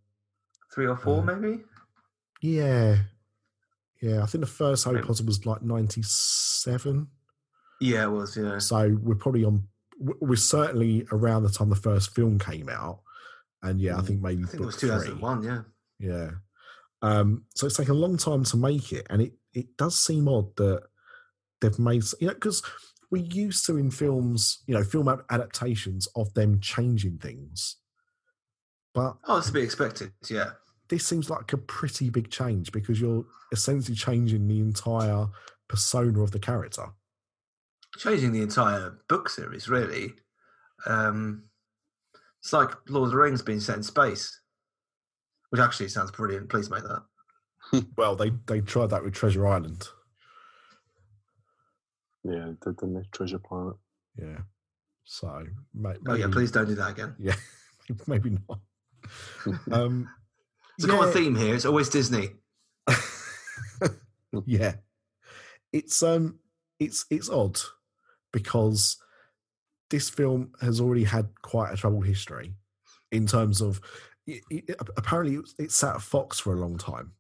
three or four, Uh, maybe. Yeah, yeah. I think the first Harry Potter was like 97. Yeah, it was. Yeah, So we're probably on. We're certainly around the time the first film came out, and yeah, I Mm. think maybe I think it was three. 2001. Yeah. Yeah. Um, so it's taken a long time to make it, and it it does seem odd that they've made you know because we're used to in films, you know, film adaptations of them changing things, but Oh, it's to be expected. Yeah. this seems like a pretty big change because you're essentially changing the entire persona of the character. changing the entire book series really um it's like lord of the rings being set in space which actually sounds brilliant please make that <laughs> Well, they they tried that with Treasure Island. Yeah, did didn't? Treasure Planet. Yeah. So may- oh yeah please don't do that again Yeah, <laughs> maybe not. <laughs> Um, it's a common theme here it's always disney <laughs> yeah it's um it's it's odd because this film has already had quite a troubled history in terms of it, it, apparently it, it sat at fox for a long time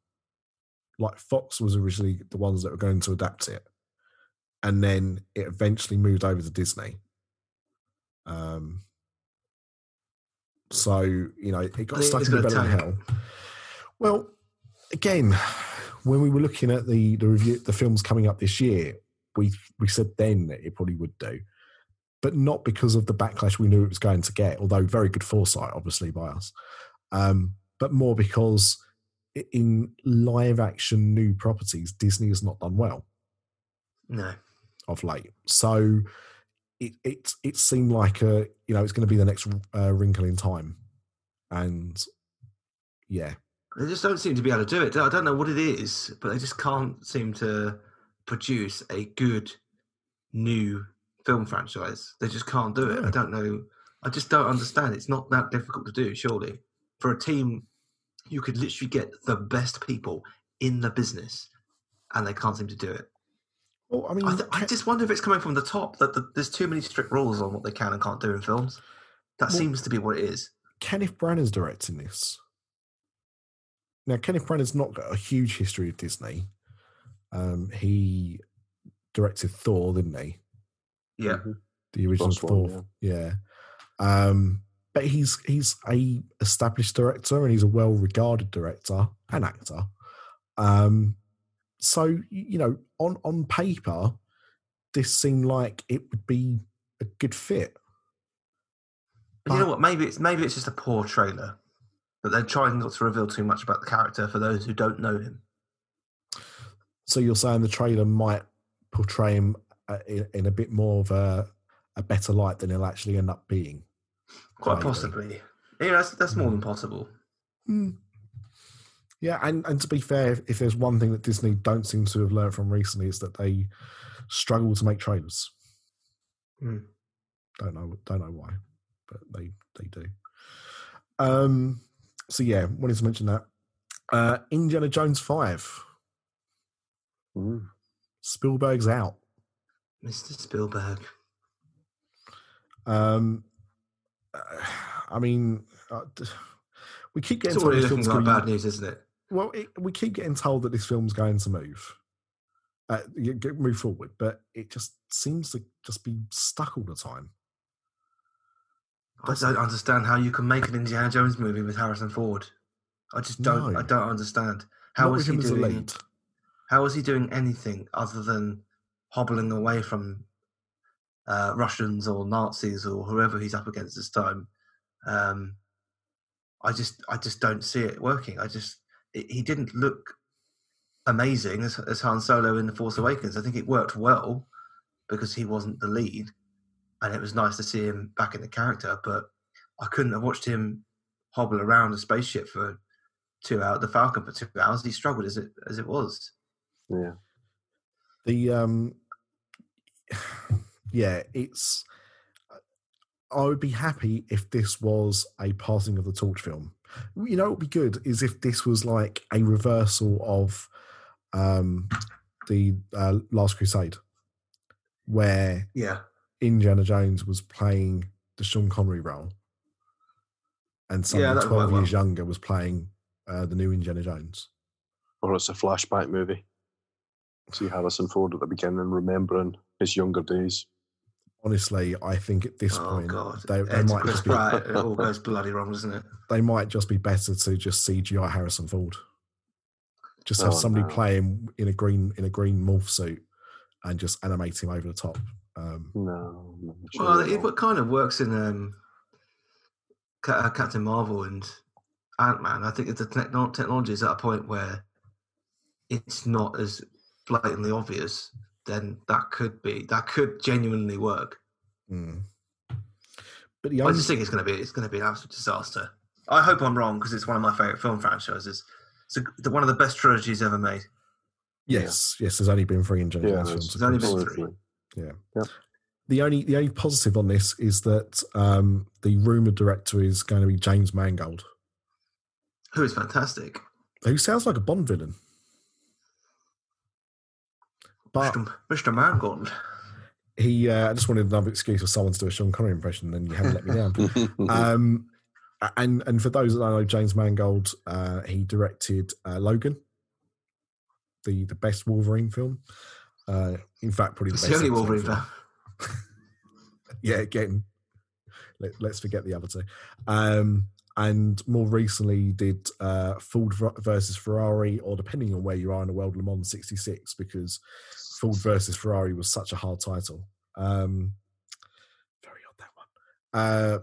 like fox was originally the ones that were going to adapt it and then it eventually moved over to disney. Um so you know it got stuck in the gonna belly of hell. Well again when we were looking at the the review the films coming up this year we we said then that it probably would do but not because of the backlash we knew it was going to get although very good foresight obviously by us. Um, but more because in live action new properties disney has not done well. No. Of late. So it it it seemed like a you know it's going to be the next uh, wrinkle in time, and yeah, They just don't seem to be able to do it. I don't know what it is, but they just can't seem to produce a good new film franchise. They just can't do it. Yeah. I don't know. I just don't understand. It's not that difficult to do, surely. For a team, you could literally get the best people in the business, and they can't seem to do it. Well, I mean, I, th- I just wonder if it's coming from the top that the, there's too many strict rules on what they can and can't do in films. That Well- seems to be what it is. Kenneth Branagh's directing this. Now, Kenneth Branagh's not got a huge history of Disney. Um, he directed Thor, didn't he? Yeah. Mhm. The original First one, Thor. yeah. Um, but he's he's a established director and he's a well regarded director and actor. Um, so you know, on on paper, this seemed like it would be a good fit. But you know what? Maybe it's maybe it's just a poor trailer. But they're trying not to reveal too much about the character for those who don't know him. So you're saying the trailer might portray him uh, in, in a bit more of a, a better light than he'll actually end up being. Quite Maybe. possibly. Yeah, that's that's more than possible. Yeah, and, and to be fair, if there's one thing that Disney don't seem to have learned from recently is that they struggle to make trailers. Hmm. Don't know, don't know why, but they they do. Um. So yeah, wanted to mention that. Uh, Indiana Jones five. Mm. Spielberg's out. Mr. Spielberg. Um, <sighs> I mean, uh, <sighs> we keep getting It's already looking like bad news, isn't it? Well, it, we keep getting told that this film's going to move, uh, move forward, but it just seems to just be stuck all the time. I Doesn't don't understand how you can make an Indiana Jones movie with Harrison Ford. I just don't. No. I don't understand. How Not is with he him as a doing? How is he doing anything other than hobbling away from uh, Russians or Nazis or whoever he's up against this time? Um, I just, I just don't see it working. I just, it, he didn't look amazing as, as Han Solo in the Force Awakens. I think it worked well because he wasn't the lead, and it was nice to see him back in the character. But I couldn't have watched him hobble around a spaceship for two hours, the Falcon for two hours. He struggled as it as it was. Yeah. The um, <sighs> yeah, it's. I would be happy if this was a passing of the torch film. You know, what would be good is if this was like a reversal of um, the uh, Last Crusade, where Yeah. Indiana Jones was playing the Sean Connery role, and Yeah, someone that would twelve work years younger was playing uh, the new Indiana Jones. Or it's a flashback movie. See Harrison Ford at the beginning, remembering his younger days. Honestly, I think at this oh point god, they, they might just be Pratt, it all goes bloody wrong, doesn't it? they might just be better to just CGI Harrison Ford. Just have Oh, somebody no. play him in a green in a green morph suit and just animate him over the top. Um, No. no Well, surely it not. kind of works in um, uh, Captain Marvel and Ant Man. I think if the techno- technology is at a point where it's not as blatantly obvious, then that could be that could genuinely work. mm. But the I just think it's going to be it's going to be an absolute disaster. I hope I'm wrong because it's one of my favorite film franchises. It's a, the- one of the best trilogies ever made. yes, yes, there's only been three Indiana Yeah, Jones there's, films. there's only been three. Yeah. The only the only positive on this is that um, the rumored director is going to be James Mangold, Who is fantastic. who sounds like a Bond villain. But Mr. Mr. Mangold. he, uh, I just wanted another excuse for someone to do a Sean Connery impression, and you haven't let me down. <laughs> um, and and for those that don't know, James Mangold, uh, he directed uh, Logan, the the best Wolverine film. Uh, in fact, probably the It's best. the only Wolverine film. <laughs> yeah, again, let, let's forget the other two. Um, and more recently, did uh, Ford versus Ferrari, or depending on where you are in the world, Le Mans '66, because Ford versus Ferrari was such a hard title. Um, very odd that one. Uh,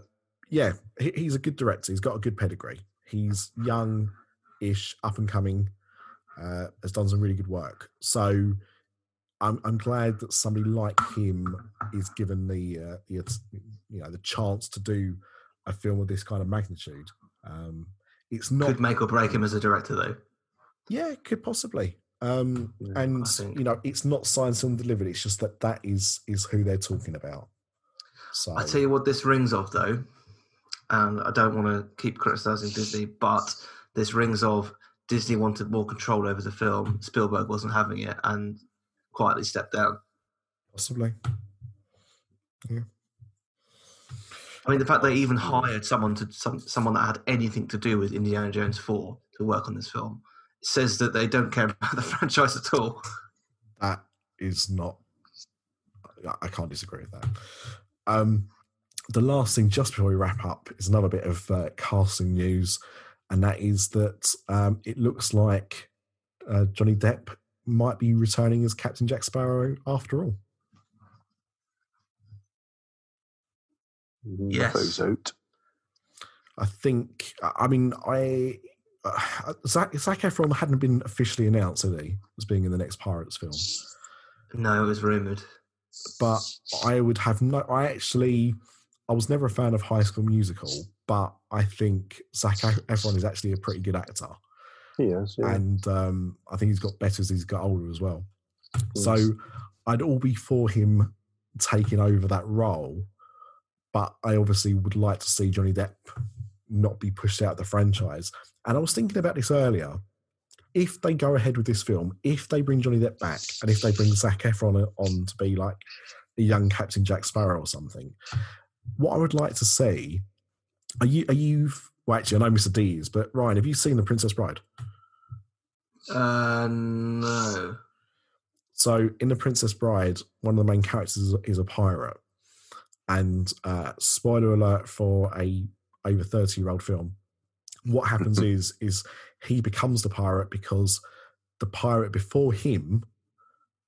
yeah, he, he's a good director. He's got a good pedigree. He's young-ish, up and coming. Uh, has done some really good work. So I'm I'm glad that somebody like him is given the uh, the you know the chance to do a film of this kind of magnitude. Um, it's not Could make or break him as a director, though. yeah, could possibly. Um, Yeah, and you know, it's not science and delivered. It's just that that is is who they're talking about. So I tell you what, this rings of though, and I don't want to keep criticizing Disney, but this rings of Disney wanted more control over the film. Spielberg wasn't having it, and quietly stepped down. possibly. Yeah. I mean, the fact they even hired someone to some, someone that had anything to do with Indiana Jones Four to work on this film says that they don't care <laughs> about the franchise at all. that is not I- i can't disagree with that um the last thing just before we wrap up is another bit of uh, casting news and that is that um it looks like uh, johnny depp might be returning as captain jack sparrow after all Yes. If it was out. i think i I mean i uh, Zach, Zac Efron hadn't been officially announced, had he, as being in the next Pirates film? No, it was rumored. but I would have no. I actually, I was never a fan of High School Musical, but I think Zac Efron is actually a pretty good actor, He is. Yeah. and um, I think he's got better as he's got older as well. So I'd all be for him taking over that role, but I obviously would like to see Johnny Depp not be pushed out of the franchise. And I was thinking about this earlier. If they go ahead with this film, if they bring Johnny Depp back, and if they bring Zac Efron on to be like a young Captain Jack Sparrow or something, what I would like to see are you are you well actually I know Mr. D is, but Ryan, have you seen The Princess Bride? Uh, no. So in The Princess Bride, one of the main characters is, is a pirate. And uh, spoiler alert for a over 30 year old film. What happens <laughs> is is he becomes the pirate because the pirate before him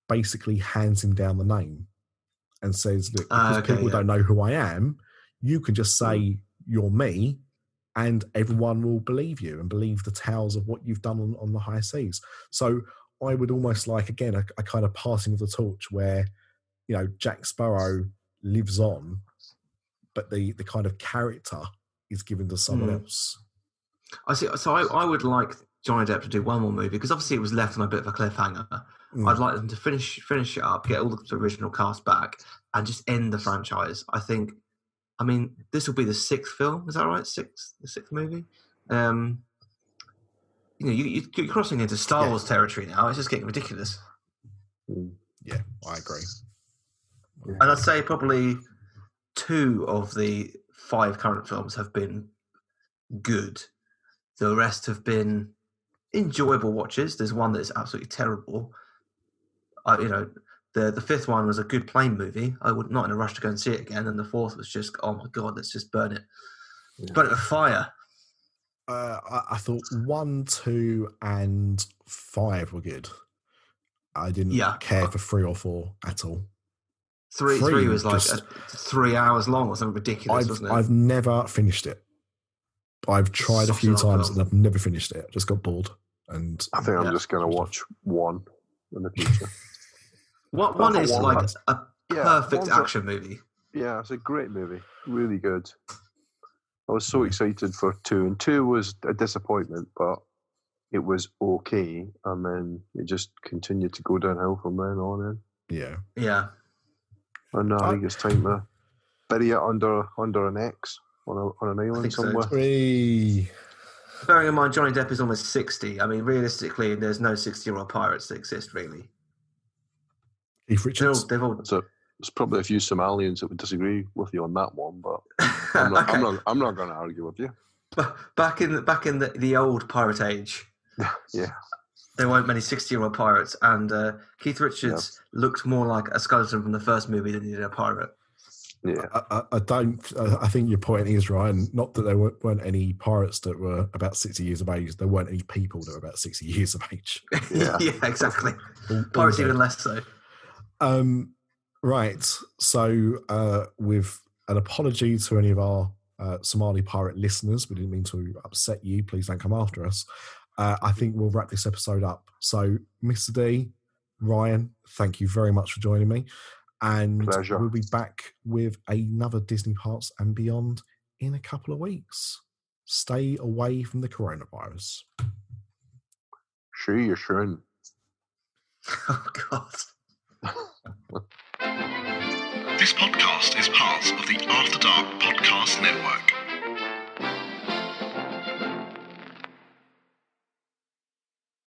basically hands him down the name and says, Look, Ah, because okay, people yeah. don't know who I am, you can just say you're me and everyone will believe you and believe the tales of what you've done on, on the high seas. So I would almost like again a, a kind of passing of the torch where you know Jack Sparrow lives on, but the the kind of character is given to someone Hmm. else. I see. So I, I would like Johnny Depp to do one more movie because obviously it was left on a bit of a cliffhanger. Mm. I'd like them to finish finish it up, get all the original cast back, and just end the franchise. I think. I mean, this will be the sixth film. Is that right? Sixth, the sixth movie. Um, you know, you, you, you're crossing into Star Yeah. Wars territory now. It's just getting ridiculous. Mm. Yeah, I agree. And I'd say probably two of the five current films have been good. The rest have been enjoyable watches. There's one that's absolutely terrible. I, you know, the the fifth one was a good plane movie. I would not in a rush to go and see it again. And the fourth was just, oh my god, let's just burn it, Yeah. burn it with fire. Uh, I, I thought one, two, and five were good. I didn't Yeah. care for three or four at all. Three, Three three was like just- a, three hours long or something ridiculous, I've wasn't it? I've never finished it. I've tried a few times film. and I've never finished it. I just got bored. And I think I'm just going to watch one in the future. <laughs> What one is one, like but- a Yeah, perfect a- action movie. Yeah, it's a great movie. Really good. I was so excited for two, and two was a disappointment, but it was okay. And then it just continued to go downhill from then on. In. yeah, Yeah. And now I think it's time to bury it under under an X on, a, on an island think so. somewhere. Bearing in mind Johnny Depp is almost 60, I mean, realistically, there's no 60 year old pirates that exist, really. Keith They're all, Richards. they've all. So there's probably a few Somalians that would disagree with you on that one, but I'm not, okay. I'm not, I'm not going to argue with you. Ba- back in the, back in the, the old pirate age, <laughs> Yeah, there weren't many 60 year old pirates, and uh, Keith Richards looked more like a skeleton from the first movie than he did a pirate. yeah. I, I, I don't. I I think your point is Ryan. Not that there weren't, weren't any pirates that were about sixty years of age. There weren't any people that were about sixty years of age. <laughs> Yeah. yeah, exactly. All- all Pirates even less so. Um, right. So, uh, with an apology to any of our uh, Somali pirate listeners, we didn't mean to upset you. Please don't come after us. Uh, I think we'll wrap this episode up. So, Mr. D, Ryan, thank you very much for joining me. And Pleasure. we'll be back with another Disney Parts and Beyond in a couple of weeks. Stay away from the coronavirus. Sure, you shouldn't. <laughs> Oh God. This podcast is part of the After Dark Podcast Network.